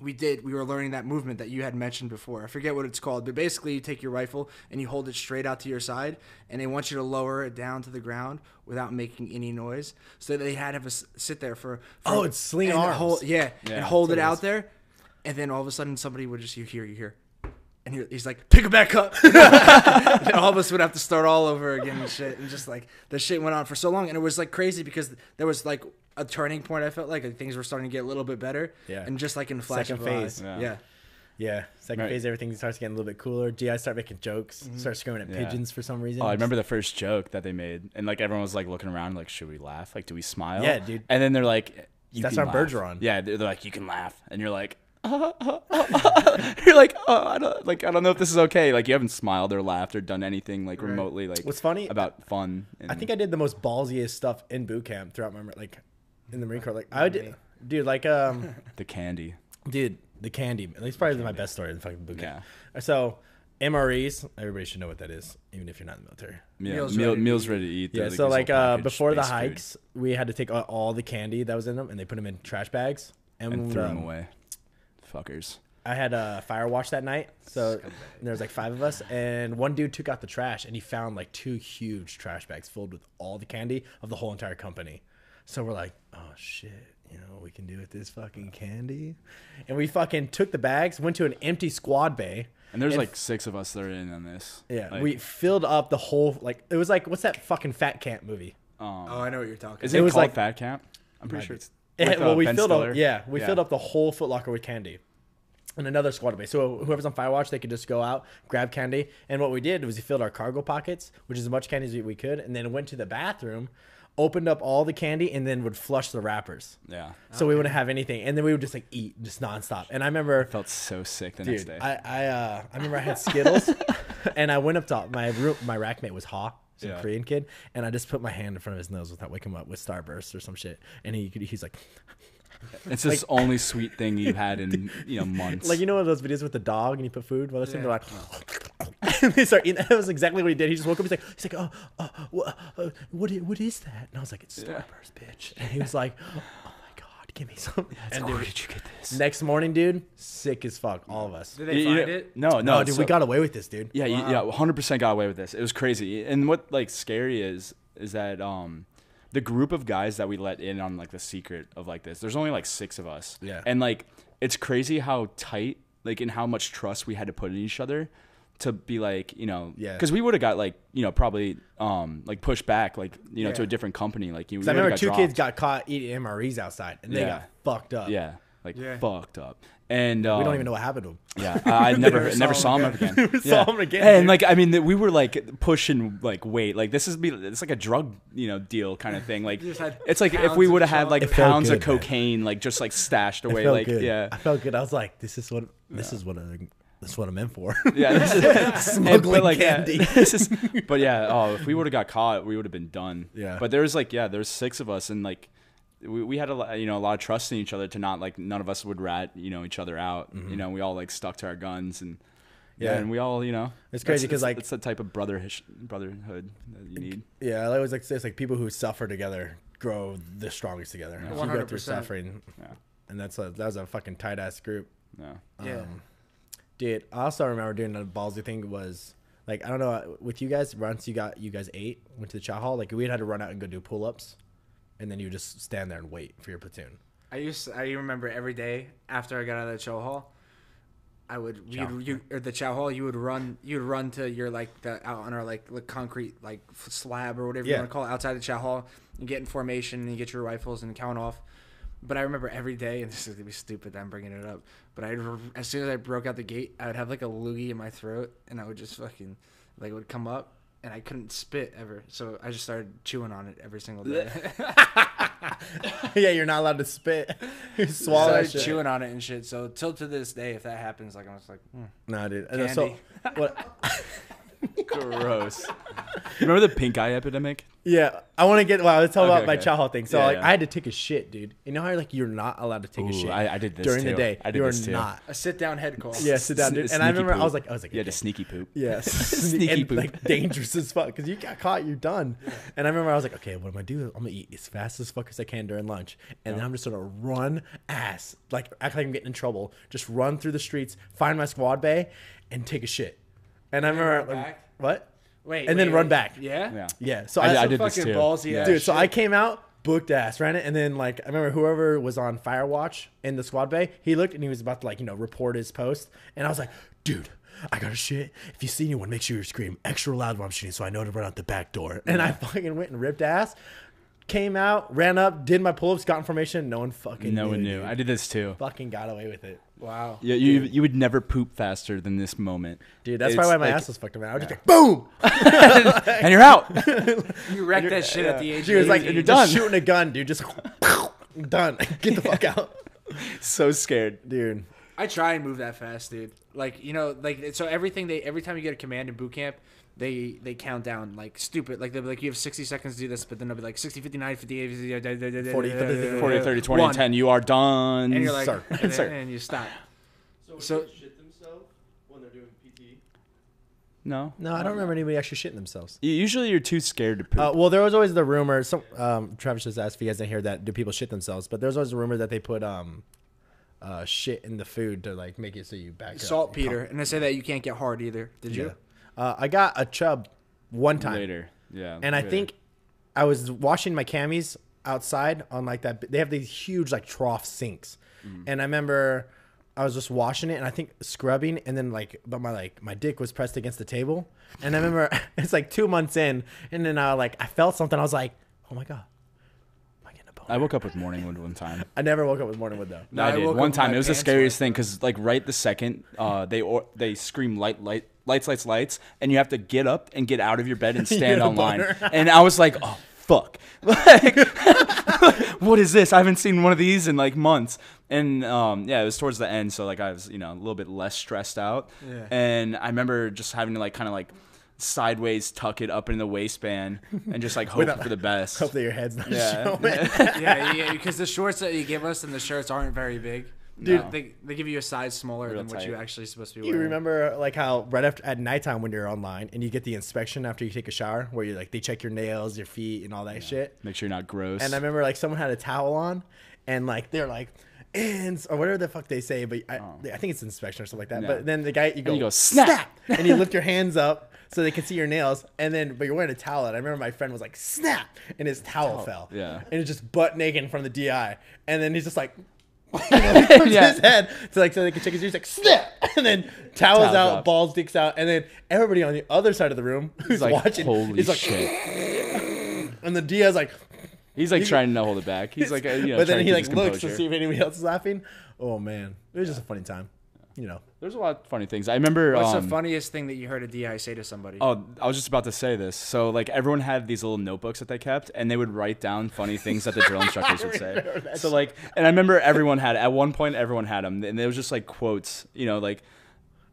we did we were learning that movement that you had mentioned before. I forget what it's called but basically you take your rifle and you hold it straight out to your side and they want you to lower it down to the ground without making any noise so they had to sit there for, for Oh, it's sling arms. hold, yeah, Yeah, and hold it it out there. And then all of a sudden somebody would just you hear you hear and he's like pick it back up and all of us would have to start all over again and shit and just like the shit went on for so long and it was like crazy because there was like a turning point i felt like, like things were starting to get a little bit better Yeah. and just like in a flash Second of an eye. phase. Yeah. yeah Yeah. Second Right. phase, everything starts getting a little bit cooler. GI start making jokes, mm-hmm. start screaming at Yeah. pigeons for some reason. Oh, I remember the first joke that they made, and like everyone was like looking around, like, should we laugh? Like, do we smile? Yeah, dude. And then they're like, you That's our laugh. Bergeron. Yeah, they're, they're like, you can laugh, and you're like, you're like, oh, I don't like, I don't know if this is okay. Like, you haven't smiled or laughed or done anything like remotely like What's funny- about fun. And, I think I did the most ballsiest stuff in boot camp throughout my like in the Marine Corps. Like I did, dude. Like um, the candy. dude, the candy. It's probably my best story in fucking boot camp. So MREs, everybody should know what that is, even if you're not in the military. Yeah, Meals meal, ready to meals eat. ready to eat. Yeah, They're, so like uh, before the space food hikes, we had to take all, all the candy that was in them, and they put them in trash bags and, and threw them away. Fuckers. I had a fire watch that night, so there was like five of us, and one dude took out the trash, and he found like two huge trash bags filled with all the candy of the whole entire company. So we're like, oh shit, you know, we can do with this fucking candy, and we fucking took the bags, went to an empty squad bay. And there's and like six of us that are in on this. Yeah, Like, we filled up the whole like it was like what's that fucking fat camp movie? um, Oh, I know what you're talking. is it, it was called like- Fat Camp? I'm pretty sure it's. Yeah, with, well, uh, we Ben filled Stiller. up. Yeah, we filled up the whole Foot Locker with candy, and another squad base. So whoever's on Firewatch, they could just go out, grab candy. And what we did was we filled our cargo pockets, which is as much candy as we- could, and then went to the bathroom, opened up all the candy, and then would flush the wrappers. Yeah. So we wouldn't have anything, and then we would just like eat just nonstop. And I remember, Felt so sick the next day. I I, uh, I remember I had Skittles, and I went up to my room. My rackmate was Ha. A Yeah. Korean kid, and I just put my hand in front of his nose without waking him up with Starburst or some shit, and he he's like, it's this only sweet thing you've had in you know months. Like you know those videos with the dog and you put food they're sitting Yeah. there like and they start eating. That was exactly what he did. He just woke up. He's like, he's like, oh, uh, what, uh, what, what is that? And I was like, it's Yeah. Starburst, bitch. And he was like, oh give me some. and where dude, did you get this? next morning, dude, sick as fuck, all of us. Did they find you- it? No, no, No, dude, we got away with this, dude. Yeah, you yeah, 100% got away with this. It was crazy. And what like scary is is that um the group of guys that we let in on like the secret of like this. There's only like 6 of us. Yeah. And like it's crazy how tight like and how much trust we had to put in each other to be like, you know, Yeah. cuz we would have got like, you know, probably um like pushed back like, you know, to a different company like you 'Cause I we would've remember two got kids got caught eating MREs outside, and they Yeah. got fucked up. Yeah. like Yeah. fucked up. And um, we don't even know what happened to them. Yeah, I, I never Never never, saw saw him him again. Never yeah. saw him again, And dude. like I mean, th- we were like pushing like weight. Like this is be it's like a drug you know deal kind of thing. Like just had it's like if pounds we of would have had chalk. like It felt pounds of good, man. cocaine like just like stashed It away. felt Like good. yeah. I felt good. I was like, this is what this is what I, this is what I'm in for. Yeah, this is, and- Smuggling but, like, yeah, candy. this is, but yeah, oh, if we would have got caught, we would have been done. Yeah. But there was like, yeah, there's six of us, and like, we, we had a lot, you know, a lot of trust in each other to not like none of us would rat, you know, each other out. You know, we all like stuck to our guns, and yeah, Mm-hmm. Yeah. and we all, you know, It's crazy because like- it's the type of brotherhood brotherhood that you need. yeah, I always like to say it's like people who suffer together grow the strongest together. If you go through 100%. suffering, Yeah, and that's a that was a fucking tight ass group. yeah. Yeah. Dude, I also remember doing a ballsy thing was like I don't know with you guys. Once you got you guys ate, went to the chow hall. Like we had to run out and go do pull ups, and then you just stand there and wait for your platoon. I used I remember every day after I got out of the chow hall, I would Chow. you you or the chow hall you would run you would run to your like the out on our like the concrete like slab or whatever you want to call it outside the chow hall. and get in formation and you get your rifles and count off. But I remember every day, and this is gonna be stupid that I'm bringing it up. But I, as soon as I broke out the gate, I would have like a loogie in my throat, and I would just fucking like it would come up, and I couldn't spit ever. So I just started chewing on it every single day. yeah, you're not allowed to spit. You swallow shit. chewing on it and shit. So till to this day, if that happens, like I'm just like, hmm. Nah, dude. And So what? Gross. Remember the pink eye epidemic? Yeah, I want to get. Well, let's talk Okay, about my okay. chow hall thing. So Yeah, like, yeah. I had to take a shit, dude. You know how like you're not allowed to take a Ooh, shit. I- I did this during the too. day. I did you're this too. not. a sit down head call. Yeah, sit down, dude. Sne- And I sneaky remember I poop. was like, I was like, you had okay. to sneaky poop. Yes, Sneaky and, poop. like dangerous as fuck because you got caught, you're done. And I remember I was like, okay, what am I do? I'm gonna eat as fast as fuck as I can during lunch, and then I'm just gonna run ass, like act like I'm getting in trouble, just run through the streets, find my squad bay, and take a shit. And I then remember run back? what? Wait, And then wait, run back. Yeah. Yeah. Yeah, so I, I, I did this too. ballsy Yeah. ass dude. So shit. I came out, booked ass, ran it, and then like I remember whoever was on fire watch in the squad bay, he looked and he was about to like you know report his post, and I was like, dude. I got a shit. If you see anyone, make sure you scream extra loud while I'm shooting, so I know to run out the back door. And I fucking went and ripped ass, came out, ran up, did my pull-ups, got information. No one fucking No knew, one knew. dude. I did this too. fucking got away with it, Wow. Yeah, you you would never poop faster than this moment, dude. That's It's probably why my like- ass was fucked up. Man. I was just like, boom. and you're out. You wrecked that shit at the age. She was of like, 18. you're done. just shooting a gun, dude. Just done. Get the fuck out, so scared. dude. I try and move that fast, dude. Like you know, like so everything they every time you get a command in boot camp, they they count down like stupid. Like they'll be like you have 60 seconds to do this, but then they'll be like 60, 59, 58, 40, 40, 40, 30, 20, One. 10. You are done. and you're like, Sir. and, then- Sir. and you stop. So, So- so shit themselves when they're doing PT. no. No, I don't remember anybody actually shitting themselves. Usually you're too scared to poop. Uh, well, there was always the rumor. Some um, Travis just asked if you guys didn't hear that. Do people shit themselves? But there's always a rumor that they put um, uh, shit in the food to like make it so you back up. Saltpeter, and they say that you can't get hard either. Did you? Yeah. Uh, I got a chub one time, later. Yeah. and I think I was washing my camis outside on like that. They have these huge like trough sinks, Mm. and I remember I was just washing it, and I think scrubbing, and then like, but my like my dick was pressed against the table, and I remember it's like two months in, and then I like I felt something. I was like, oh my god, am I getting a boner? I woke up with morning wood one time. I never woke up with morning wood though. No, No, I I did one time. It was the scariest wet. thing because like right the second uh, they or they scream light light lights lights lights and you have to get up and get out of your bed and stand had a on line. and I was like, oh fuck, like what is this? I haven't seen one of these in like months. And um, yeah, it was towards the end, so like I was you know a little bit less stressed out. Yeah. And I remember just having to like kind of like sideways tuck it up in the waistband and just like hope Without- for the best. Hope that your head's not Yeah. showing. yeah, yeah, because the shorts that you give us and the shirts aren't very big. Dude. Dude, they, they give you a size smaller Real than what you tight. actually supposed to be You remember like how right after at nighttime when you're online and you get the inspection after you take a shower where you like they check your nails, your feet, and all that shit. Make sure you're not gross. And I remember like someone had a towel on, and like they're like, ins or whatever the fuck they say, but I, oh. I think it's inspection or something like that. Yeah. But then the guy you go, you go, "Snap!" and you lift your hands up so they can see your nails, and then but you're wearing a towel. And I remember my friend was like, snap, and his towel fell. yeah. and it's just butt naked in front of the DI, and then he's just like. you know, he puts Yeah. his head so like so they can check his ears like snap and then towels Towel out balls dicks out and then everybody on the other side of the room who's like, watching holy is like shit. and the DI's like He's like trying to hold it back. He's like, uh, you know, but then he like looks to see if anybody else is laughing. Oh man, it was just a funny time. You know, There's a lot of funny things. I remember. What's um, the funniest thing that you heard a DI say to somebody? Oh, I was just about to say this. So, like, everyone had these little notebooks that they kept, and they would write down funny things that the drill instructors would say. So, like, and I remember everyone had at one point everyone had them, and it was just like quotes, you know, like.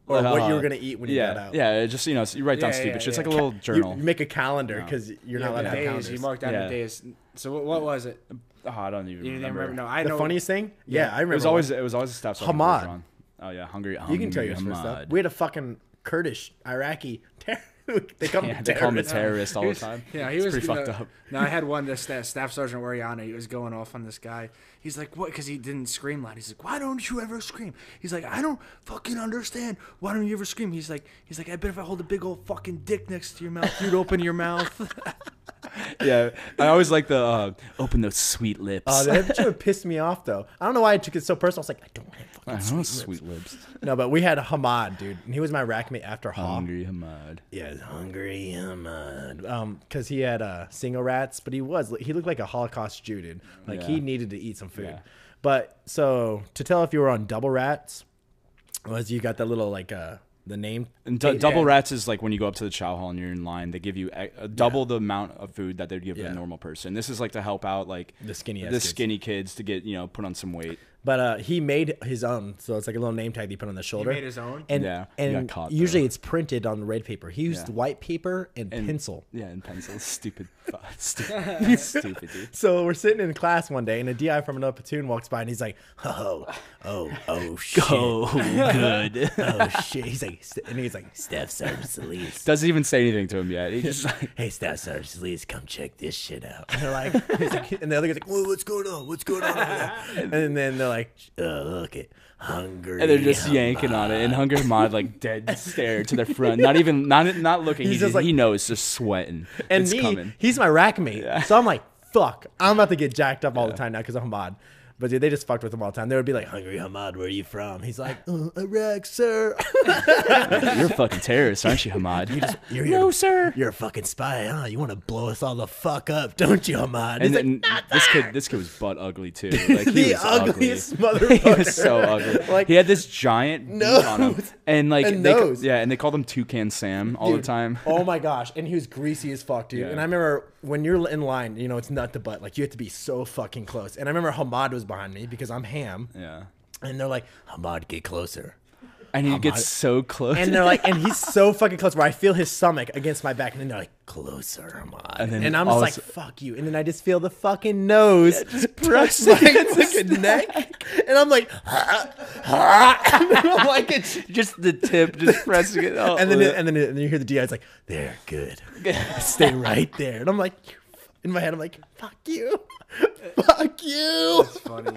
or what you uh, were gonna eat when you yeah, got out. yeah, it just you know, so you write down Yeah, stupid yeah, shit. It's yeah. like a little You, journal. you make a calendar No. because you're Yeah, not allowed the to have days. calendars. You mark down Yeah. the days. So what, what was it? oh, I don't even You remember. remember? No, I the know. funniest thing? Yeah, I remember. It was always it was always a staff sergeant Hamad. Bergeron. Oh yeah, hungry. You can tell hungry your first stuff. We had a fucking Kurdish, Iraqi. Ter- they call Yeah, him they call him a terrorists. terrorist all He the time. Yeah, he It's was pretty no, fucked up. No, I had one. The staff, staff sergeant Wariana. He was going off on this guy. He's like, "What?" Because he didn't scream loud. He's like, "Why don't you ever scream?" He's like, "I don't fucking understand. Why don't you ever scream?" He's like, "He's like, I bet if I hold a big old fucking dick next to your mouth, you'd open your mouth." yeah, I always like the uh, open those sweet lips. Oh, that episode would piss me off though. I don't know why I took it so personal. I was like, I don't have I fucking don't know, sweet, sweet lips. lips. No, but we had Hamad, dude, and he was my rack mate after Haw. Hungry Hamad. Yeah, hungry Hamad. Um, because he had uh single rats, but he was he looked like a Holocaust Jew, dude. Like he needed to eat some food. Yeah. But so to tell if you were on double rats, was you got that little like uh the name And Hey, double rats is like when you go up to the chow hall and you're in line, they give you e- uh, double the amount of food that they'd give Yeah. a normal person. This is like to help out like The skinny the kids. skinny kids to get you know put on some weight. But uh, he made his own, so it's like a little name tag that he put on the shoulder. He made his own? and Yeah, he got and caught, usually though. it's printed on red paper. He used Yeah. white paper and, And- pencil. Yeah, and pencil. Stupid. stupid. stupid, dude. So we're sitting in class one day, and a DI from another platoon walks by, and he's like, "Oh, oh, oh, shit, good. oh shit." He's like, and he's like, "Staff Sergeant Solis, Doesn't even say anything to him yet. He's just like, hey, Staff Sergeant Solis, come check this shit out." And they're like, like- and the other guy's like, "Whoa, what's going on? What's going on?" over there?" And then they're like, "Oh, look it, hungry." and they're just yanking on it. And Hungry Hamad like dead stare to the front, not even not not looking. He's He just like- he knows, just sweating. and it's me, coming. he's my rack mate. So I'm like, fuck, I'm about to get jacked up all the time now because of Hamad. But dude, they just fucked with him all the time. They would be like, "Hungry Hamad, where are you from?" He's like, uh, "Iraq, sir." You're a fucking terrorist, aren't you, Hamad? You're no, here- sir. You're a fucking spy, huh? You want to blow us all the fuck up, don't you, Hamad? And He's then like, this kid, this kid was butt ugly too. Like he the was ugliest ugly. motherfucker. he was so ugly. Like- he had this giant nose on him, and like And they, nose. yeah, and they called him Toucan Sam all the time. oh my gosh, and he was greasy as fuck, dude. Yeah. And I remember when you're in line, you know, it's nut to butt. Like you have to be so fucking close. And I remember Hamad was behind me because I'm ham, Yeah, and they're like, "Hamad, get closer." and he gets so close. and they're like, and he's so fucking close where I feel his stomach against my back, and then they're like, closer, Hamad. And then And, I'm just like, fuck you. And then I just feel the fucking nose just press pressing my fucking neck, and I'm like, and then I'm like, it's, just the tip, just pressing it. Oh, and then and then and then you hear the DI, it's like, there, good, stay right there, and I'm like, in my head, I'm like, fuck you, fuck you. That's funny.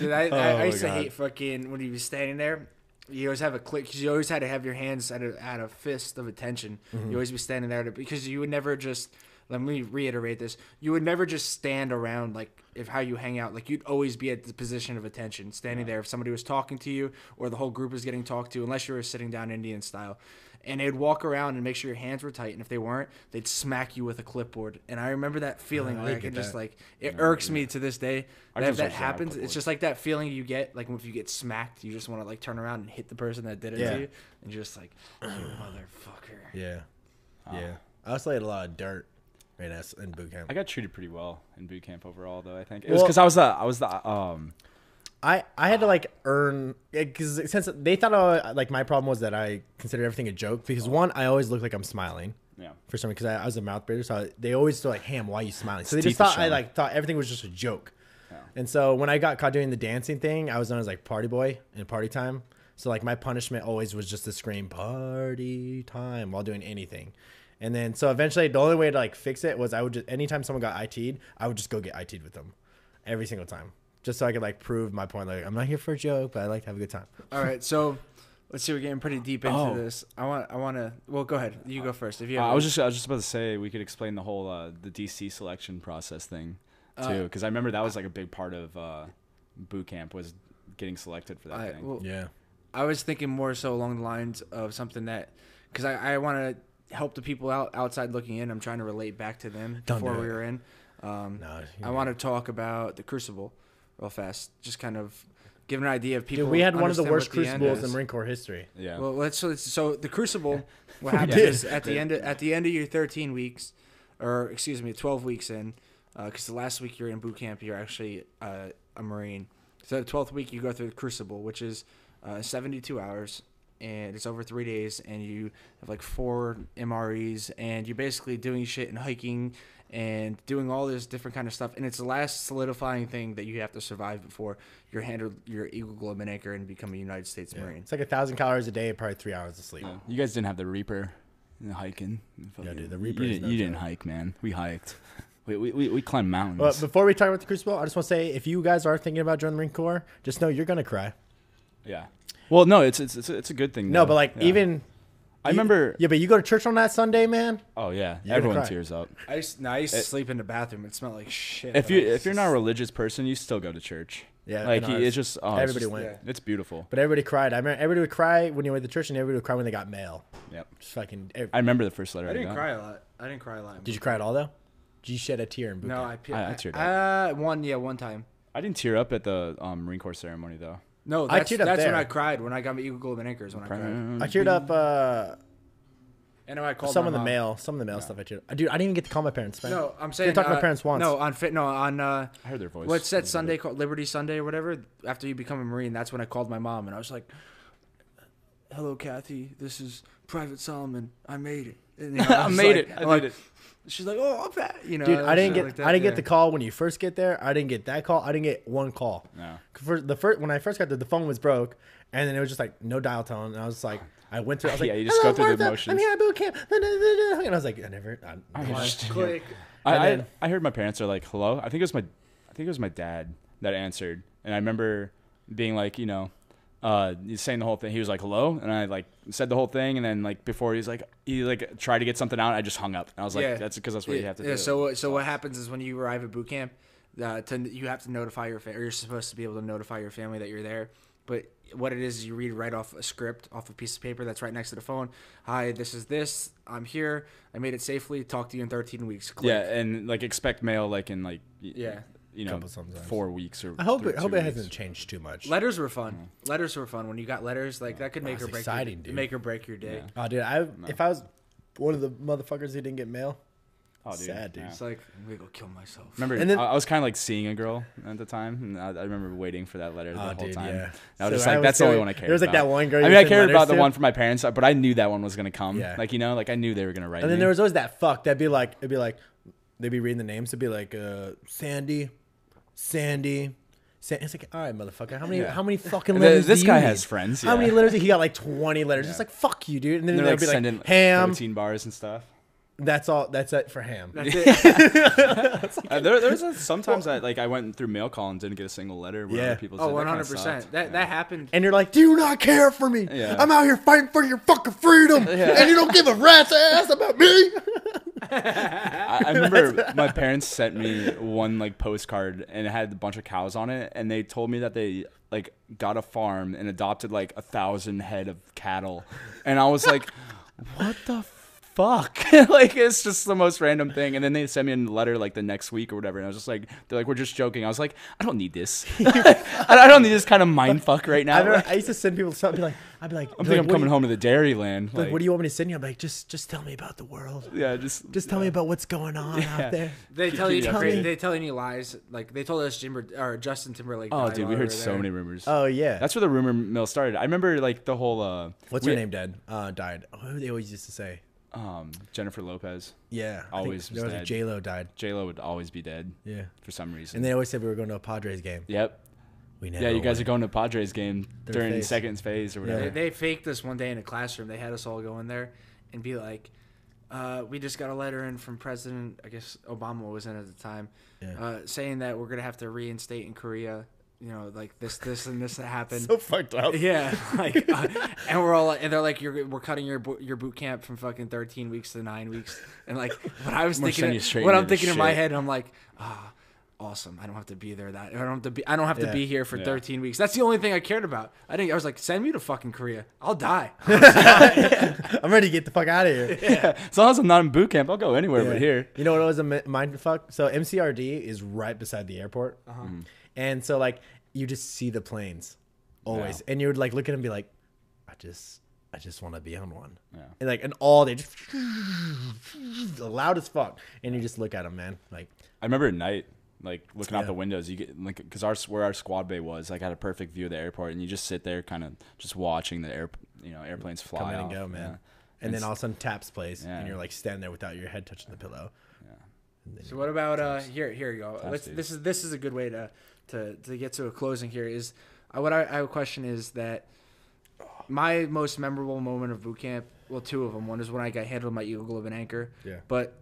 Dude, I, I, Oh I my used to hate fucking when you was standing there. You always have a click because you always had to have your hands at a, at a fist of attention. Mm-hmm. You always be standing there to, because you would never just. Let me reiterate this: you would never just stand around like if how you hang out. Like you'd always be at the position of attention, standing there if somebody was talking to you or the whole group was getting talked to, unless you were sitting down Indian style. And they'd walk around and make sure your hands were tight, and if they weren't, they'd smack you with a clipboard. And I remember that feeling. I like it just that. like it irks me to this day I that just that wish happens. It's just like that feeling you get, like if you get smacked, you just want to like turn around and hit the person that did it Yeah. to you, and you're just like, you motherfucker. Yeah, yeah. I also ate a lot of dirt right as in boot camp. I got treated pretty well in boot camp overall, though. I think it was Well- because I was the I was the um I I had to like earn eh, because since they thought I, like my problem was that I considered everything a joke because one I always look like I'm smiling yeah for some because I, I was a mouth breather so I, they always were like ham why are you smiling so they just thought I like thought everything was just a joke yeah. and so when I got caught doing the dancing thing I was known as like party boy in party time so like my punishment always was just to scream party time while doing anything. And then so eventually the only way to like fix it was I would just anytime someone got IT'd, I would just go get IT'd with them. Every single time. Just so I could like prove my point. Like I'm not here for a joke, but I like to have a good time. All right, so let's see. We're getting pretty deep into Oh. this. I want. I want to. Well, go ahead. You go first. If you. Uh, Have I a- was just I was just about to say we could explain the whole uh, the DC selection process thing Uh, too because I remember that was like a big part of uh, boot camp was getting selected for that I, thing. well, Yeah. I was thinking more so along the lines of something that, because I, I want to help the people out outside looking in. I'm trying to relate back to them Don't before we were in. Um, No, I want to talk about the Crucible real fast. Just kind of give an idea of people. Dude, we had one of the understand worst what the crucibles in Marine Corps history. Yeah. Well, let's so, it's- so the crucible. What happens is at the end of, at the end of your 13 weeks, or excuse me, 12 weeks in, because the last week you're in boot camp, you're actually uh, a Marine. So the 12th week you go through the crucible, which is uh, 72 hours, and it's over three days, and you have like four MREs, and you're basically doing shit and hiking and doing all this different kind of stuff, and it's the last solidifying thing that you have to survive before you're handed your Eagle Globe and Anchor and become a United States Marine. It's like a thousand calories a day, probably three hours of sleep. Yeah. You guys didn't have the Reaper and hiking. Yeah, dude, the Reaper is didn't, no you didn't hike, man. We hiked. We, we, we, we climbed mountains. But before we talk about the crucible, I just want to say if you guys are thinking about joining the Marine Corps, just know you're gonna cry. yeah. Well, no, it's it's it's, a- it's a good thing. No, though. but like Yeah. even I you- remember. yeah, but you go to church on that Sunday, man. Oh yeah, gonna everyone cry. tears up. I used, no, I used to sleep in the bathroom. It smelled like shit. If but you I if you're not a religious person, you still go to church. Yeah, like and he, ours- it's just oh, it's everybody just- went. Yeah. It's beautiful. But everybody cried. I remember everybody would cry when you went to church, and everybody would cry when they got mail. Yep. Just fucking. ev- I remember the first letter I I, didn't got. cry a lot. I didn't cry a lot. Did you cry at all though? Did you shed a tear in boot No, camp? I, pi- I- I teared Uh, one, yeah, one time. I didn't tear up at the um, Marine Corps ceremony though. No, I that's, teared up that's when. I cried. When I got my Eagle Globe and Anchors. When I cried. I teared up uh, And I called some of the mom. mail, some of the mail stuff. I teared. Dude, I didn't even get to call my parents, man. No, I'm saying. talk to my uh, parents once. No, on fit. No, on. Uh, I heard their voice. what's a that Sunday called Liberty Sunday or whatever? After you become a Marine, that's when I called my mom and I was like, "Hello, Kathy. This is Private Solomon. I made it. And, you know, I was made like- it. I I'm like- it. She's like, "Oh, I'm fat." You know, Dude, I didn't get like that, I didn't yeah. get the call when you first get there. I didn't get that call. I didn't get one call. No. For the first when I first got there, the phone was broke, and then it was just like no dial tone. And I was like, I went to. I was like, Yeah, you just go through the Martha. motions. I'm here at boot camp. And I was like, I never. I, I understand. Click. I, And I, I heard my parents are like, "Hello." I think it was my, I think it was my dad that answered, and I remember being like, you know, uh, he's saying the whole thing. He was like, "Hello," and I like said the whole thing, and then like before he's like, he like tried to get something out. I just hung up. And I was like, Yeah. "That's because that's what you have to yeah, do." So, so what happens is when you arrive at boot camp, uh, to, you have to notify your family, or you're supposed to be able to notify your family that you're there. But what it is, is you read right off a script, off a piece of paper that's right next to the phone. Hi, this is this. I'm here. I made it safely. Talk to you in 13 weeks. Click. yeah, and like expect mail like in like y- Yeah. You know four weeks or. I hope it, I hope it hasn't changed too much. Letters were fun. Letters were fun. When you got letters, like that could make That's or break exciting, your, dude. make or break your day. Yeah. Oh, dude, I if I was one of the motherfuckers who didn't get mail, Oh, dude. Sad, dude. yeah. It's like I'm gonna go kill myself. Remember, And then- I, I was kind of like seeing a girl at the time, and I, I remember waiting for that letter the Oh, whole dude, time. yeah. I was So just like, was that's the only one I cared. there was, like, about. that one girl I mean, I cared about the to? one from my parents, but I knew that one was gonna come. Yeah. Like you know, like I knew they were gonna write. and then me. there was always that fuck that'd be like it'd be like they'd be reading the names. It'd be like uh, Sandy, Sandy. Sa- It's like, all right, motherfucker. How many? Yeah. How many fucking letters? this guy has need? friends, How many letters? He got like twenty letters. Yeah. It's like fuck you, dude. And then they're they'll like be sending like ham. protein bars and stuff. That's all. That's it for ham. That's it. Uh, there, there's a, sometimes I like I went through mail call and didn't get a single letter. Where Yeah. other people oh, did. That 100. kinda percent sucked. That Yeah. that happened. And you're like, do you not care for me? Yeah. I'm out here fighting for your fucking freedom, and you don't give a rat's ass about me. I, I remember my parents sent me one like postcard and it had a bunch of cows on it, and they told me that they like got a farm and adopted like a thousand head of cattle, and I was like, what the fuck? like it's just the most random thing. And then they sent me a letter like the next week or whatever, and I was just like, they're like, we're just joking. I was like, I don't need this. I I don't need this kind of mind fuck right now. I, remember, Like, I used to send people something like, I'd be like, I'm like, thinking I'm coming you- home to the Dairyland. Like, Like, what do you want me to send you? I'm like, just, just tell me about the world. yeah, just Just tell me about what's going on Yeah. out there. They Keep- tell you keep it they telling you lies. Like they told us Jimber or Justin Timberlake. Oh, dude, we heard so there. many rumors. Oh yeah. That's where the rumor mill started. I remember like the whole. uh What's we- her name? Dead. Uh, died. Oh, they always used to say. Um, Jennifer Lopez. Yeah. Always think was there was dead. J Lo died. J Lo would always be dead Yeah. for some reason. And they always said we were going to a Padres game. yep. We never. Yeah, you guys are going to Padres game Third during phase. second phase or Yeah. whatever. They, they faked us one day in a classroom. They had us all go in there and be like, uh, "We just got a letter in from President, I guess Obama was in at the time, Yeah. uh, saying that we're gonna have to reinstate in Korea. You know, like this, this, and this that happened." So fucked up. yeah, like, uh, and we're all, like, and they're like, "You're, we're cutting your your boot camp from fucking 13 weeks to nine weeks." And like, what I was We're sending thinking, you straight what I'm into the thinking in my head, I'm like, ah. Awesome! I don't have to be there. That I don't have to be. I don't have to be here for Yeah. 13 weeks. That's the only thing I cared about. I think I was like, send me to fucking Korea. I'll die. I'm ready to get the fuck out of here. yeah. As long as I'm not in boot camp, I'll go anywhere Yeah. but here. You know what I was a mind fuck? So MCRD is right beside the airport, Uh-huh. Mm-hmm. And so like you just see the planes always. Yeah. And you would like look at them and be like, I just, I just want to be on one. Yeah. And like, and all they just loud as fuck. And you just look at them, man. Like, I remember at night, like looking Yeah. out the windows, you get like because our where our squad bay was, like had a perfect view of the airport, and you just sit there, kind of just watching the air, you know, airplanes fly come in and go, man. yeah. And, And then all of a sudden taps plays, Yeah. and you're like standing there without your head touching the pillow. Yeah. So what about uh here here you go. Times Let's this is this is a good way to to to get to a closing here is uh, what I, I have a question is that my most memorable moment of boot camp, well two of them. One is when I got handled my Eagle Globe and Anchor. Yeah. But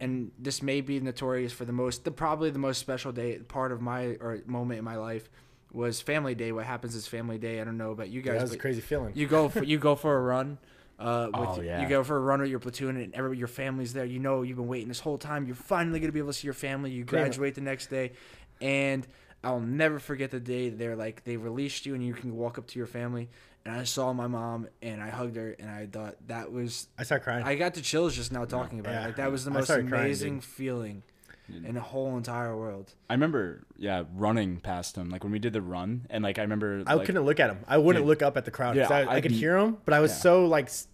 and this may be notorious for the most the probably the most special day part of my or moment in my life was family day. What happens is family day. I don't know about you Yeah, guys. that was a crazy feeling. you go for you go for a run. Uh, with, Oh, yeah. You go for a run with your platoon, and every, your family's there. You know you've been waiting this whole time. You're finally gonna be able to see your family. You graduate the next day, and I'll never forget the day they're like they released you and you can walk up to your family. And I saw my mom and I hugged her and I thought that was I started crying. I got the chills just now talking about Yeah. it. Like that was the most started crying, amazing feeling in the whole entire world. I remember, yeah, running past him, like when we did the run, and like I remember, I like, couldn't look at him. I wouldn't Dude. look up at the crowd. Yeah, I, I, I'd- could hear him, but I was yeah. so like, s-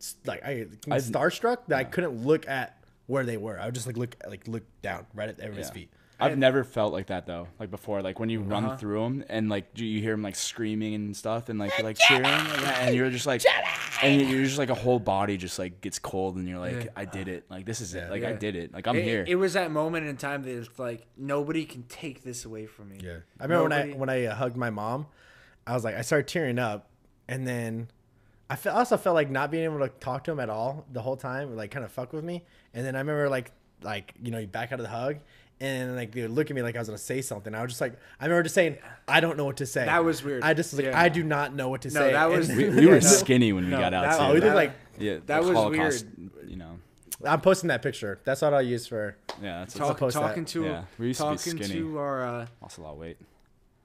s- like I I'd- starstruck that I couldn't look at where they were. I would just like look like look down right at everybody's Yeah. feet. I've never felt like that though. Like before, like when you Uh-huh. run through them and like you you hear them like screaming and stuff, and like you're like cheering, and you're just like, and you're just like a whole body just like gets cold, and you're like, Yeah. I did it. Like this is Yeah. it. Like I did it. Like I'm it, here. It was that moment in time that it's like nobody can take this away from me. Yeah, I remember Nobody- when I when I uh, hugged my mom, I was like I started tearing up, and then I fe- also felt like not being able to talk to him at all the whole time, like kind of fuck with me. And then I remember like like you know you back out of the hug. And like they would look at me like I was gonna say something. I was just like, I remember just saying, I don't know what to say. That was weird. I just was like, Yeah. I do not know what to No, say. that was- And- we, we were No. skinny when we No, got out. that- too. oh, we did like yeah, that was Holocaust, You know, I'm posting that picture. That's what I'll use for. yeah, that's Talk, post that. talking to Yeah, we used to be talking skinny. to our uh, lost a lot of weight.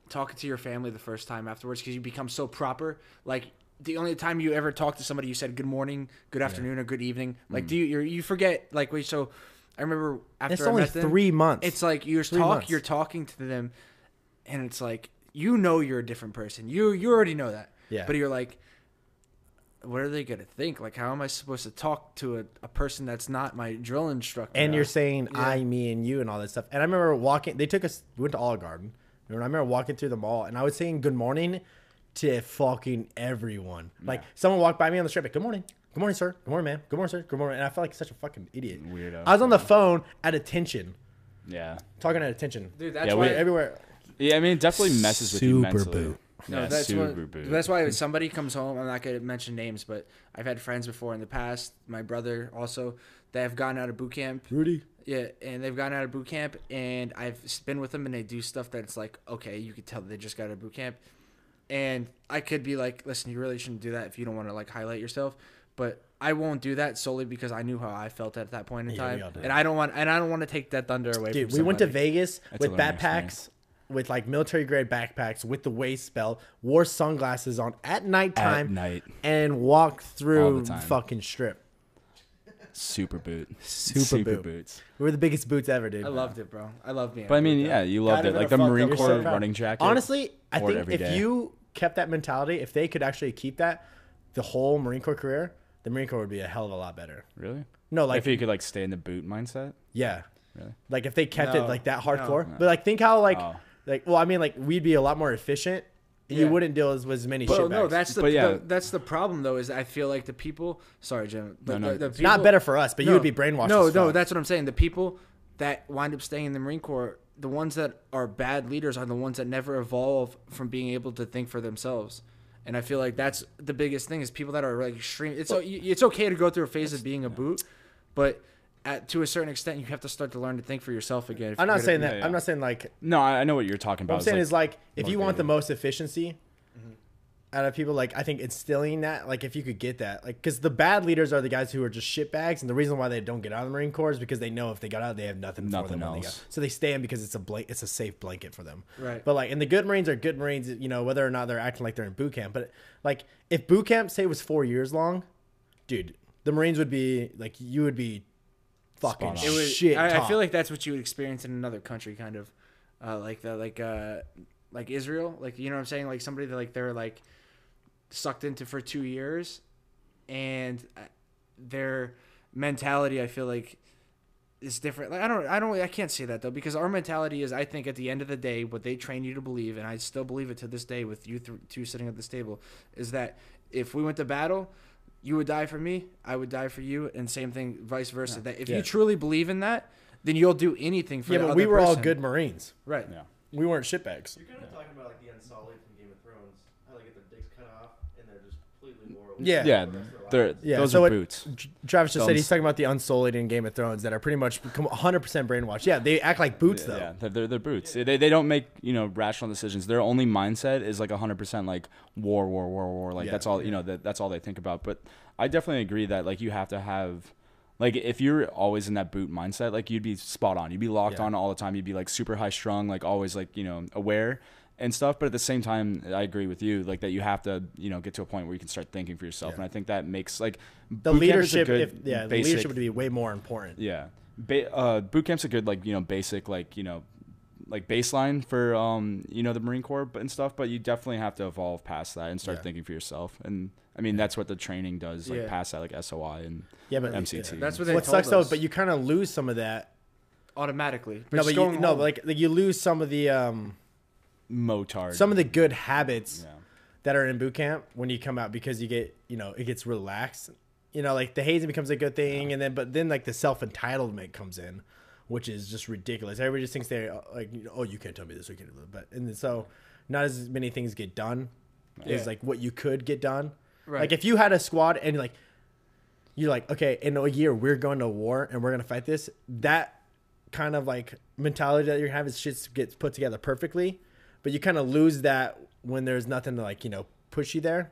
talking to your family the first time afterwards because you become so proper. Like the only time you ever talk to somebody, you said good morning, good afternoon, or good evening. Like Mm. do you you're, you forget? Like wait, so I remember after It's I only met them, three months. It's like you're Three talk months. you're talking to them, and it's like you know you're a different person. You you already know that. Yeah. But you're like, what are they gonna think? Like, how am I supposed to talk to a, a person that's not my drill instructor? and you're saying Yeah. I, me, and you, and all that stuff. And I remember walking. They took us. We went to Olive Garden. And I remember walking through the mall, and I was saying good morning to fucking everyone. Like someone walked by me on the street, like, "Good morning, good morning, sir. Good morning, ma'am. Good morning, sir. Good morning." And I felt like such a fucking idiot. Weirdo. I was on the phone at attention, Yeah, talking at attention. dude, that's Yeah, why we- everywhere. yeah. I mean, it definitely messes with you Super mentally. boot. No, Yeah, that's super what, boot. That's why if somebody comes home, I'm not gonna mention names, but I've had friends before in the past. My brother also that have gotten out of boot camp. Rudy. Yeah, and they've gotten out of boot camp, and I've been with them, and they do stuff that's like, okay, you could tell they just got out of boot camp, and I could be like, listen, you really shouldn't do that if you don't want to like highlight yourself, but I won't do that solely because I knew how I felt at that point in Yeah, time, and I don't want, and I don't want to take that thunder away. Dude, from we went to. Vegas That's with learning backpacks, with like military grade backpacks with the waist belt, wore sunglasses on at nighttime, At night, and walked through the fucking strip. super boot, Super boot. boots. We were the biggest boots ever, dude. I loved it, bro. I love being. But I a mean, yeah, you loved Gotta it, like the the Marine. Corps so running jacket. Honestly, I think every if day. you kept that mentality, if they could actually keep that the whole Marine Corps career, the Marine Corps would be a hell of a lot better. really? No, like if you could like stay in the boot mindset, yeah, really? like if they kept it like that no. hardcore. But like think how like Oh. like well, I mean like we'd be a lot more efficient. and You Yeah. wouldn't deal with as many Well, shit. no, that's the, But yeah. the- that's the problem though. Is I feel like the people. Sorry, Jim. But No, no. the, the people, not better for us, but you would be brainwashed. No, as no, fuck. that's what I'm saying. The people that wind up staying in the Marine Corps, the ones that are bad leaders, are the ones that never evolve from being able to think for themselves. And I feel like that's the biggest thing is people that are like extreme. It's o- it's okay to go through a phase of being a boot, but at to a certain extent, you have to start to learn to think for yourself again. if I'm not gonna saying that. Yeah, yeah. I'm not saying like No, I I know what you're talking about. What I'm saying is like if you want the most efficiency mm-hmm. Out of people, like I think instilling that, like if you could get that, like because the bad leaders are the guys who are just shitbags, and the reason why they don't get out of the Marine Corps is because they know if they got out, they have nothing, for Nothing them when they else. So they stay in because it's a blank, it's a safe blanket for them. Right. But like, and the good Marines are good Marines, you know, whether or not they're acting like they're in boot camp. But like, if boot camp say was four years long, dude, the Marines would be like you would be fucking Spot it was shit. I, I feel like that's what you would experience in another country, kind of, uh, like the like uh, like Israel, like you know what I'm saying, like somebody that like they're like sucked into for two years, and uh, their mentality, I feel like, is different. Like I don't, I don't, I can't say that though because our mentality is, I think, at the end of the day, what they train you to believe, and I still believe it to this day with you th- two sitting at this table, is that if we went to battle. You would die for me, I would die for you, and same thing, vice versa. That if Yeah. you truly believe in that, then you'll do anything for Yeah, the but other we were all good Marines. right? Yeah. We weren't shitbags. You're kind of talking about like the Unsullied from Game of Thrones, how they get their dicks cut off and they're just completely moral. Yeah. Yeah, for the rest of their they're. Yeah, those so are it- boots. Tr- Travis just said he's talking about the Unsullied in Game of Thrones that are pretty much 100% brainwashed. Yeah, they act like boots though. Yeah, they're, they're, they're boots. They, they don't make you know rational decisions. Their only mindset is like 100% like war, war, war, war. Like Yeah. that's all you know. That that's all they think about. But I definitely agree that like you have to have. Like if you're always in that boot mindset, like you'd be spot on. You'd be locked Yeah. on all the time. You'd be like super high strung, like always like you know aware and stuff. But at the same time, I agree with you, like that you have to you know get to a point where you can start thinking for yourself. Yeah. And I think that makes like The boot camp is a leadership, if, yeah, the leadership would be way more important. yeah. Ba- uh, boot camp's a good like you know basic like you know like baseline for um you know the Marine Corps and stuff, but you definitely have to evolve past that and start Yeah. thinking for yourself. And I mean that's what the training does like Yeah. past that like SOI and Yeah, but MCT. That's what they what told sucks though, but you kind of lose some of that. automatically. no, but you, no, home. like, like you lose some of the um motard. some of the good habits yeah. that are in boot camp when you come out because you get you know it gets relaxed. You know, like the hazing becomes a good thing, and then but then like the self entitlement comes in, which is just ridiculous. Everybody just thinks they're uh, like, oh, you can't tell me this, you can't do that. But and so not as many things get done Yeah. is like what you could get done. Right. Like if you had a squad and like you're like, okay, in a year we're going to war and we're gonna fight this. That kind of like mentality that you're having shit gets put together perfectly, but you kind of lose that when there's nothing to like you know push you there.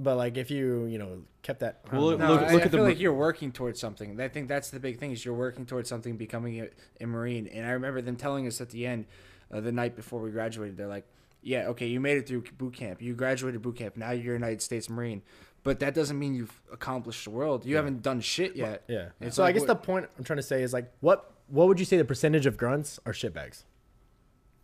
No. But like if you you know kept that, I don't Well, know. No, look- I, look I at the feel Mar- like you're working towards something. I think that's the big thing is you're working towards something, becoming a, a Marine. And I remember them telling us at the end, uh, the night before we graduated, they're like, "Yeah, okay, you made it through boot camp. You graduated boot camp. Now you're a United States Marine, but that doesn't mean you've accomplished the world. You haven't done shit yet. yeah. It's so I like guess the point I'm trying to say is like what what would you say the percentage of grunts are shitbags?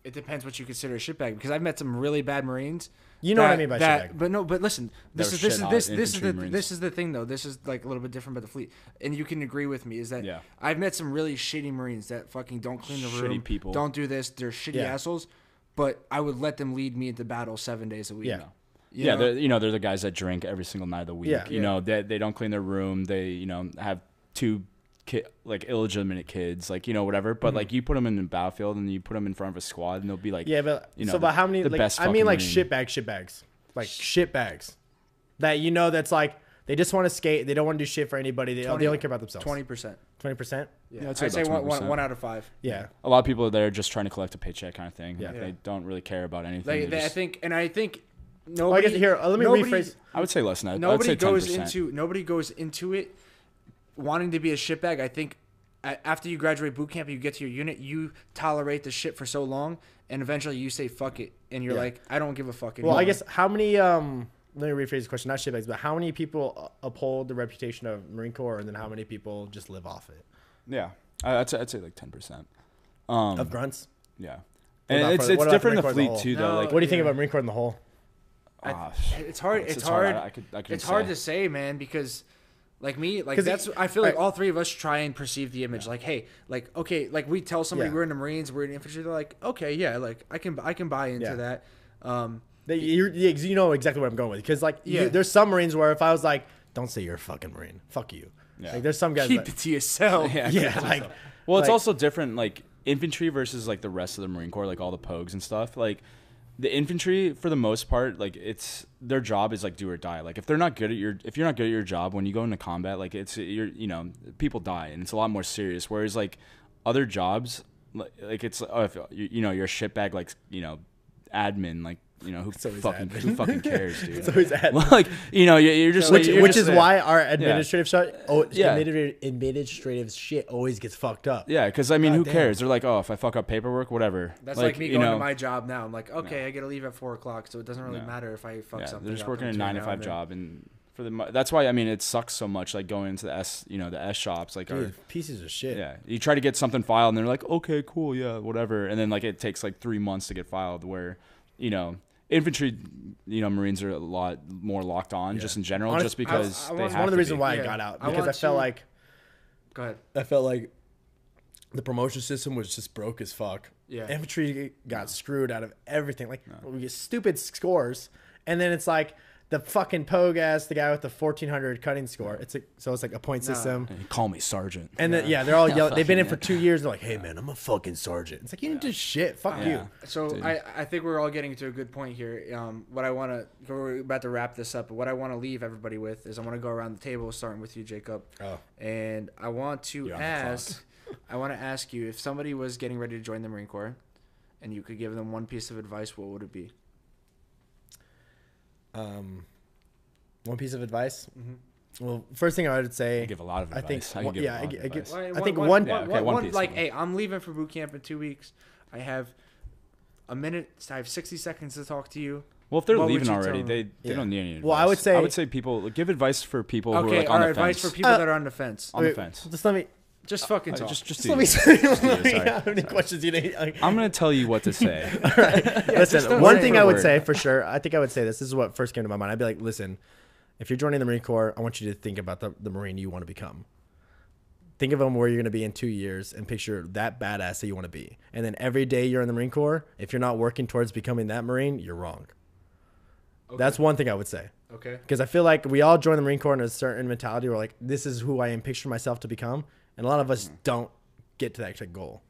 It depends what you consider a shitbag because I've met some really bad Marines. You know what I mean by that, shitbag. But no, but listen, this They're is this is this this is the Marines. this is the thing though. This is like a little bit different about the fleet, and you can agree with me is that Yeah. I've met some really shitty Marines that fucking don't clean the room, people. don't do this. They're shitty Yeah. assholes, but I would let them lead me into battle seven days a week. Yeah. You yeah, know? they're, you know, they're the guys that drink every single night of the week. Yeah. You Yeah. know, they, they don't clean their room. They, you know, have two ki- like illegitimate kids, like, you know, whatever. But mm-hmm. like you put them in the battlefield and you put them in front of a squad and they'll be like, Yeah, but you know, so about how many? the Like, best I mean, like shit bags, shit bags, like shit bags, that you know that's like they just want to skate. They don't want to do shit for anybody. They, they only care about themselves. twenty percent. Twenty percent. Yeah, Yeah, I'd I'd say say, about one, one, 20%. one out of five. Yeah. a lot of people are there just trying to collect a paycheck kind of thing. Yeah. Like, Yeah. They don't really care about anything. Like, They they, I think, and I think Well, I guess here. let me nobody- rephrase. I would say less than that. I'd nobody say goes 10%. into nobody goes into it wanting to be a shitbag. I think after you graduate boot camp, you get to your unit, you tolerate the shit for so long, and eventually you say fuck it, and you're Yeah. like, I don't give a fuck. Well, I guess how many? Um, let me rephrase the question. Not shitbags, but how many people uh, uphold the reputation of Marine Corps, and then how many people just live off it? Yeah. I- I'd say, I'd say like 10%. Um, Of grunts. yeah. And about it's, for- it's different in for the Marine Corps as a fleet whole? too, though. No, Like, What do you think yeah. about Marine Corps in the whole? I- ah, it's hard. It's, hard. I, I could, I could it's hard to say, man, because like me, like 'Cause it- that's. I feel like right. all three of us try and perceive the image. Like, hey, like okay, like we tell somebody Yeah. we're in the Marines, we're in the infantry. They're like, okay, yeah, like I can, I can buy into Yeah. that. Um, They, you're, you you know exactly where I'm going with because like you- Yeah. there's some Marines where if I was like, don't say you're a fucking Marine, fuck you. Yeah. Like there's some guys. keep that, it to yourself. Yeah, yeah, like Well, it's Like- also different, like infantry versus like the rest of the Marine Corps, like all the pogues and stuff. Like the infantry, for the most part, like it's their job is like do or die. Like if they're not good at your, if you're not good at your job when you go into combat, like it's you're, you know, people die and it's a lot more serious. Whereas like other jobs, like, like it's oh, if you, you know you're a shitbag, like you know, admin, like you know who fucking admin. who fucking cares, dude. it's always at, Well, like you know, you're, you're just which like, you're which just is there. why our administrative shit, oh, Yeah. administrative, oh, administrative shit always gets fucked up. Yeah, because I mean, God who damn. cares? They're like, oh, if I fuck up paperwork, whatever. That's like, me you going know, to my job now. I'm like, okay, I got to leave at four o'clock, so it doesn't really Yeah. matter if I fuck yeah, something. they're just up working a nine to five job, and For the that's why I mean it sucks so much like going into the S you know the S shops like or- Dude, pieces of shit. yeah you try to get something filed and they're like okay cool yeah whatever and then like it takes like three months to get filed where you know infantry you know Marines are a lot more locked on Yeah. just in general Honest- just because I- I they was have One of the reasons be. why I got out because I, want felt to- like Go ahead. I felt like the promotion system was just broke as fuck. Yeah. Infantry got screwed out of everything. Like we get stupid scores, and then it's like the fucking pogue ass, the guy with the fourteen hundred cutting score. It's a, so it's like a point No. system. Hey, call me sergeant And then yeah, they're all yelling. They've been in for two years. They're like, "Hey man, I'm a fucking sergeant." It's like you didn't do shit. Fuck Yeah. you. So Dude. I, I think we're all getting to a good point here. Um, what I want to we're about to wrap this up, but what I want to leave everybody with is I want to go around the table, starting with you, Jacob, Oh, and I want to You're ask, I want to ask you if somebody was getting ready to join the Marine Corps, and you could give them one piece of advice, what would it be? Um, one piece of advice. Mm-hmm. Well, first thing I would say, I give a lot of I think advice I, one- give yeah, a I lot gi- of I give- advice. I think one- Yeah, okay, one piece, like, hey, I'm leaving for boot camp in two weeks. I have a minute. I have 60 seconds to talk to you. well if they're what leaving already they they Yeah. don't need any advice Well, I would say I would say people give advice for people who are Okay, like our on the advice for people Uh, that are on the fence. on the Wait, fence Just let me. Just fucking Uh, talk. just just Just do let me. it. Let Just me it, sorry. how many questions you need? Like, I'm gonna tell you what to say All right. just listen, one thing. I would Word. say for sure, I think I would say this. This is what first came to my mind. I'd be like, listen, if you're joining the Marine Corps, I want you to think about the, the Marine you want to become. Think of them where you're going to be in two years and picture that badass that you want to be. And then every day you're in the Marine Corps, if you're not working towards becoming that Marine, you're wrong. Okay. That's one thing I would say. okay. Because I feel like we all join the Marine Corps in a certain mentality where, like, this is who I am picture myself to become. And a lot of us don't get to that actual goal.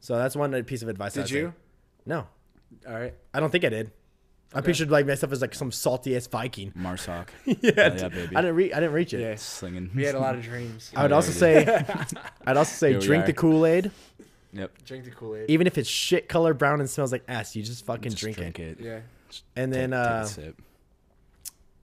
So that's one piece of advice. Did I'd you? Say. No. All right. I don't think I did. I pictured like myself as like some salty ass Viking. Marsoc yeah, yeah, baby. I didn't reach. I didn't reach it. Yeah. slinging We had a lot of dreams. I would Yeah, also say, I'd also say Here drink are. the Kool Aid, yep Drink the Kool Aid. even if it's shit color brown and smells like ass. You just fucking Just drink, drink it. it, Yeah. And Take- then take a uh, sip.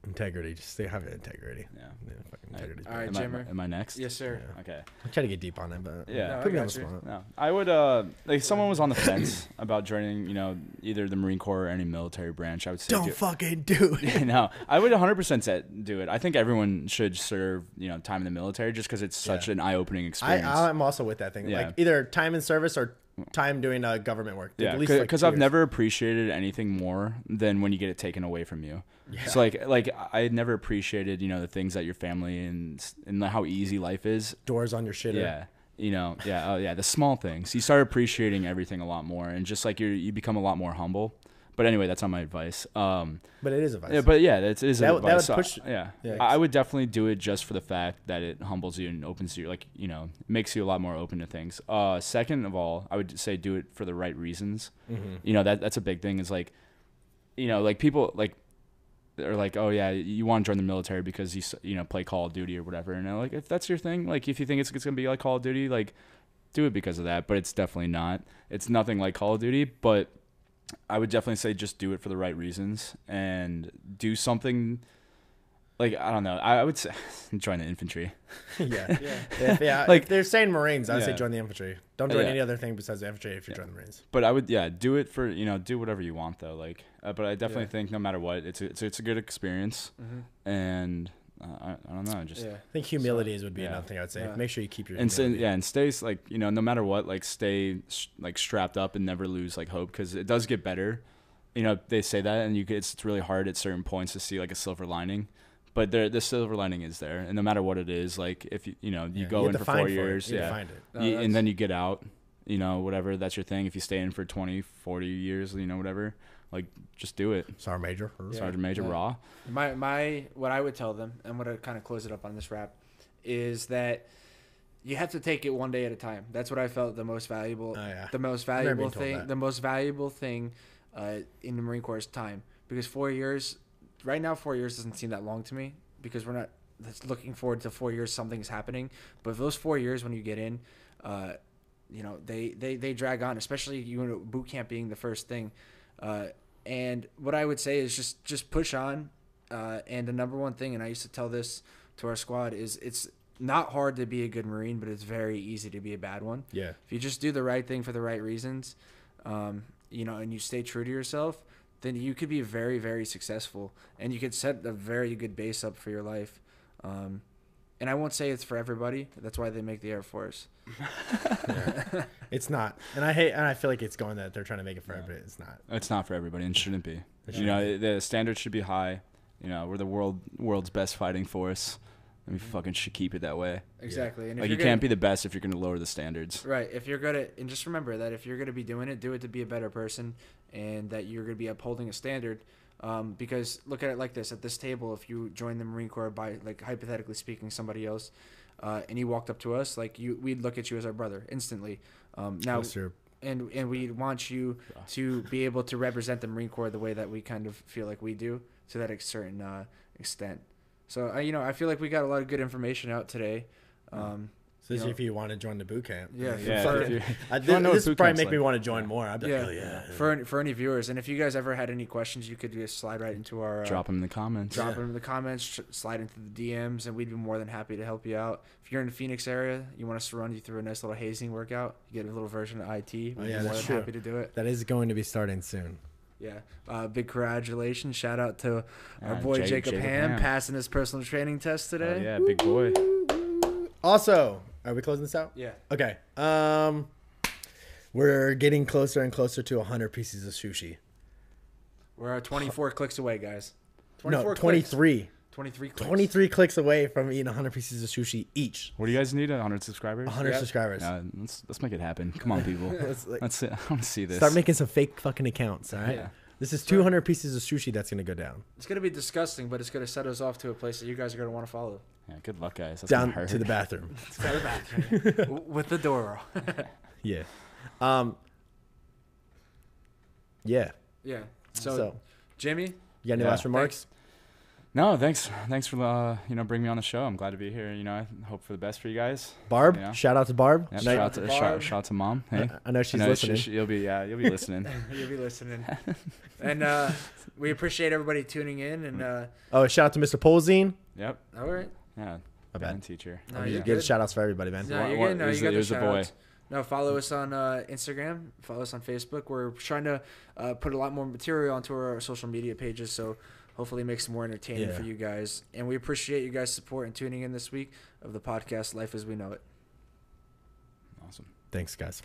Integrity. Just they have integrity. yeah Yeah, fucking I- integrity. All right, am, I, Jimmer. am I next Yes, sir. Yeah. okay I try to get deep on it, but Yeah. No, I put me on got the you. spot. No, I would uh like someone was on the fence about joining, you know, either the Marine Corps or any military branch. I would say Don't do- fucking do it. no, I would 100% say do it. I think everyone should serve, you know, time in the military just because it's such Yeah. an eye-opening I, experience. I'm also with that thing. Yeah. Like either time in service or time doing uh, government work. yeah, least, like, because I've years. never appreciated anything more than when you get it taken away from you. Yeah. So like, like I never appreciated, you know, the things that your family and and how easy life is. doors on your shitter. Yeah. You know, yeah, oh yeah, the small things. You start appreciating everything a lot more, and just like you, you become a lot more humble. But anyway, that's not my advice. Um, But it is advice. yeah, but yeah, that's, it is That would- that advice. would So, yeah, yeah. I I would definitely do it just for the fact that it humbles you and opens you, like you know, makes you a lot more open to things. Uh, second of all, I would say do it for the right reasons. Mhm. You know, that that's a big thing. Is like, you know, like people like are like, oh yeah, you want to join the military because you you know play Call of Duty or whatever, and I'm like if that's your thing, like if you think it's it's gonna be like Call of Duty, like do it because of that. But it's definitely not. It's nothing like Call of Duty, but I would definitely say just do it for the right reasons and do something. Like I don't know, I, I would say join the infantry. yeah. Yeah. If, yeah, Like- like they're saying Marines, I would say join the infantry. Don't join Yeah. any other thing besides the infantry if you Yeah. join the Marines. But I would, yeah, do it for you know, do whatever you want though. Like, uh, but I definitely Yeah. think no matter what, it's a, it's a, it's a good experience, Mm-hmm. and I, I don't know, just Yeah. I think humility is would be yeah. another thing I would say. Yeah. Make sure you keep your and stay, humility. yeah, and stay like you know, no matter what, like stay like strapped up and never lose like hope because it does get better. You know, they say that, and you get, it's really hard at certain points to see like a silver lining. But there, the silver lining is there, and no matter what it is, like if you you know you Yeah, go have in for four it. years, You yeah, find it. No, you, and then you get out, you know, whatever that's your thing. If you stay in for 20, 40 years, you know, whatever, like just do it. Sergeant Major. Yeah. Sergeant Major yeah. Raw. My my what I would tell them, and what I kind of close it up on this wrap, is that you have to take it one day at a time. That's what I felt the most valuable. Oh, yeah. The most valuable thing. that. The most valuable thing uh, in the Marine Corps is time, because four years, right now, four years doesn't seem that long to me because we're not that's looking forward to four years. Something's happening, but those four years when you get in, uh, you know they, they they drag on, especially you know boot camp being the first thing. Uh, and what I would say is just just push on. Uh, and the number one thing, and I used to tell this to our squad, is it's not hard to be a good Marine, but it's very easy to be a bad one. Yeah. If you just do the right thing for the right reasons, um, you know, and you stay true to yourself, then you could be very, very successful, and you could set a very good base up for your life. Um, and I won't say it's for everybody. That's why they make the Air Force. It's not, and I hate, and I feel like it's going that they're trying to make it for everybody. It's not. It's not for everybody and shouldn't be. It You know, the standards should be high. You know, we're the world world's best fighting force. And we mm-hmm. fucking should keep it that way. Exactly. And Like you can't gonna- be the best if you're going to lower the standards. Right. If you're gonna and just remember that if you're gonna be doing it, do it to be a better person, and that you're gonna be upholding a standard. Um, because look at it like this: at this table, if you join the Marine Corps by like hypothetically speaking, somebody else, uh, and you walked up to us, like you, we'd look at you as our brother instantly. Um, now, you're- and and we want you to be able to represent the Marine Corps the way that we kind of feel like we do to that certain uh, extent. So I, you know, I feel like we got a lot of good information out today. Um, So you know- if you want to join the boot camp, Yeah, Yeah, fuck if it. you- I, if you wanna know what this boot probably camp's make me want to join more. I'd be yeah, like, hell yeah. for for any viewers, and if you guys ever had any questions, you could just slide right into our uh, Drop them in the comments. drop them in the comments, slide into the DMs, and we'd be more than happy to help you out. If you're in the Phoenix area, you want us to run you through a nice little hazing workout, you get a little version of IT. We'd Oh, be more that's than true. happy to do it. That is going to be starting soon. Yeah, uh, big congratulations! Shout out to our Yeah, boy Jake- Jacob, Jacob Ham, Ham. passing his personal training test Oh, today. yeah, big boy. Also, are we closing this out? yeah. Okay. Um, we're getting closer and closer to 100 pieces of sushi. We're uh, 24 clicks away, guys. No, clicks. 23. 23 clicks. 23 clicks away from eating 100 pieces of sushi each. What do you guys need? 100 subscribers? 100 Yep. subscribers. Yeah, let's let's make it happen. Come on, people. Let's, like, Let's see, I want to see this. start making some fake fucking accounts, all right? Yeah. This is 200 pieces of sushi that's going to go down. It's gonna be disgusting, but it's gonna set us off to a place that you guys are gonna want to follow. Yeah, good luck, guys. That's down gonna hurt. to the bathroom. It's got a bathroom W- with the door. Yeah. Um, yeah. yeah. So, So, Jimmy, you got any Yeah. last remarks? No, thanks. Thanks for uh, you know bringing me on the show. I'm glad to be here. You know, I hope for the best for you guys. Barb? Yeah. Shout out to Barb. Yep, shout, out to, to shout, shout out to mom. Hey, I, I know she's I know listening. she- you'll be yeah, you'll be listening. you'll be listening, and uh, we appreciate everybody tuning in. And uh, oh, shout out to Mr. Polzine. yep. all right, Yeah. My band bad. teacher. No, I'm you're just getting shout outs for everybody, man. no, you're what good. No, you got it- the it shout boy. outs. No, follow us on uh, Instagram. Follow us on Facebook. We're trying to uh, put a lot more material onto our social media pages, so hopefully make some more entertaining Yeah. for you guys. And we appreciate you guys' support and tuning in this week of the podcast Life as We Know It. Awesome. Thanks, guys.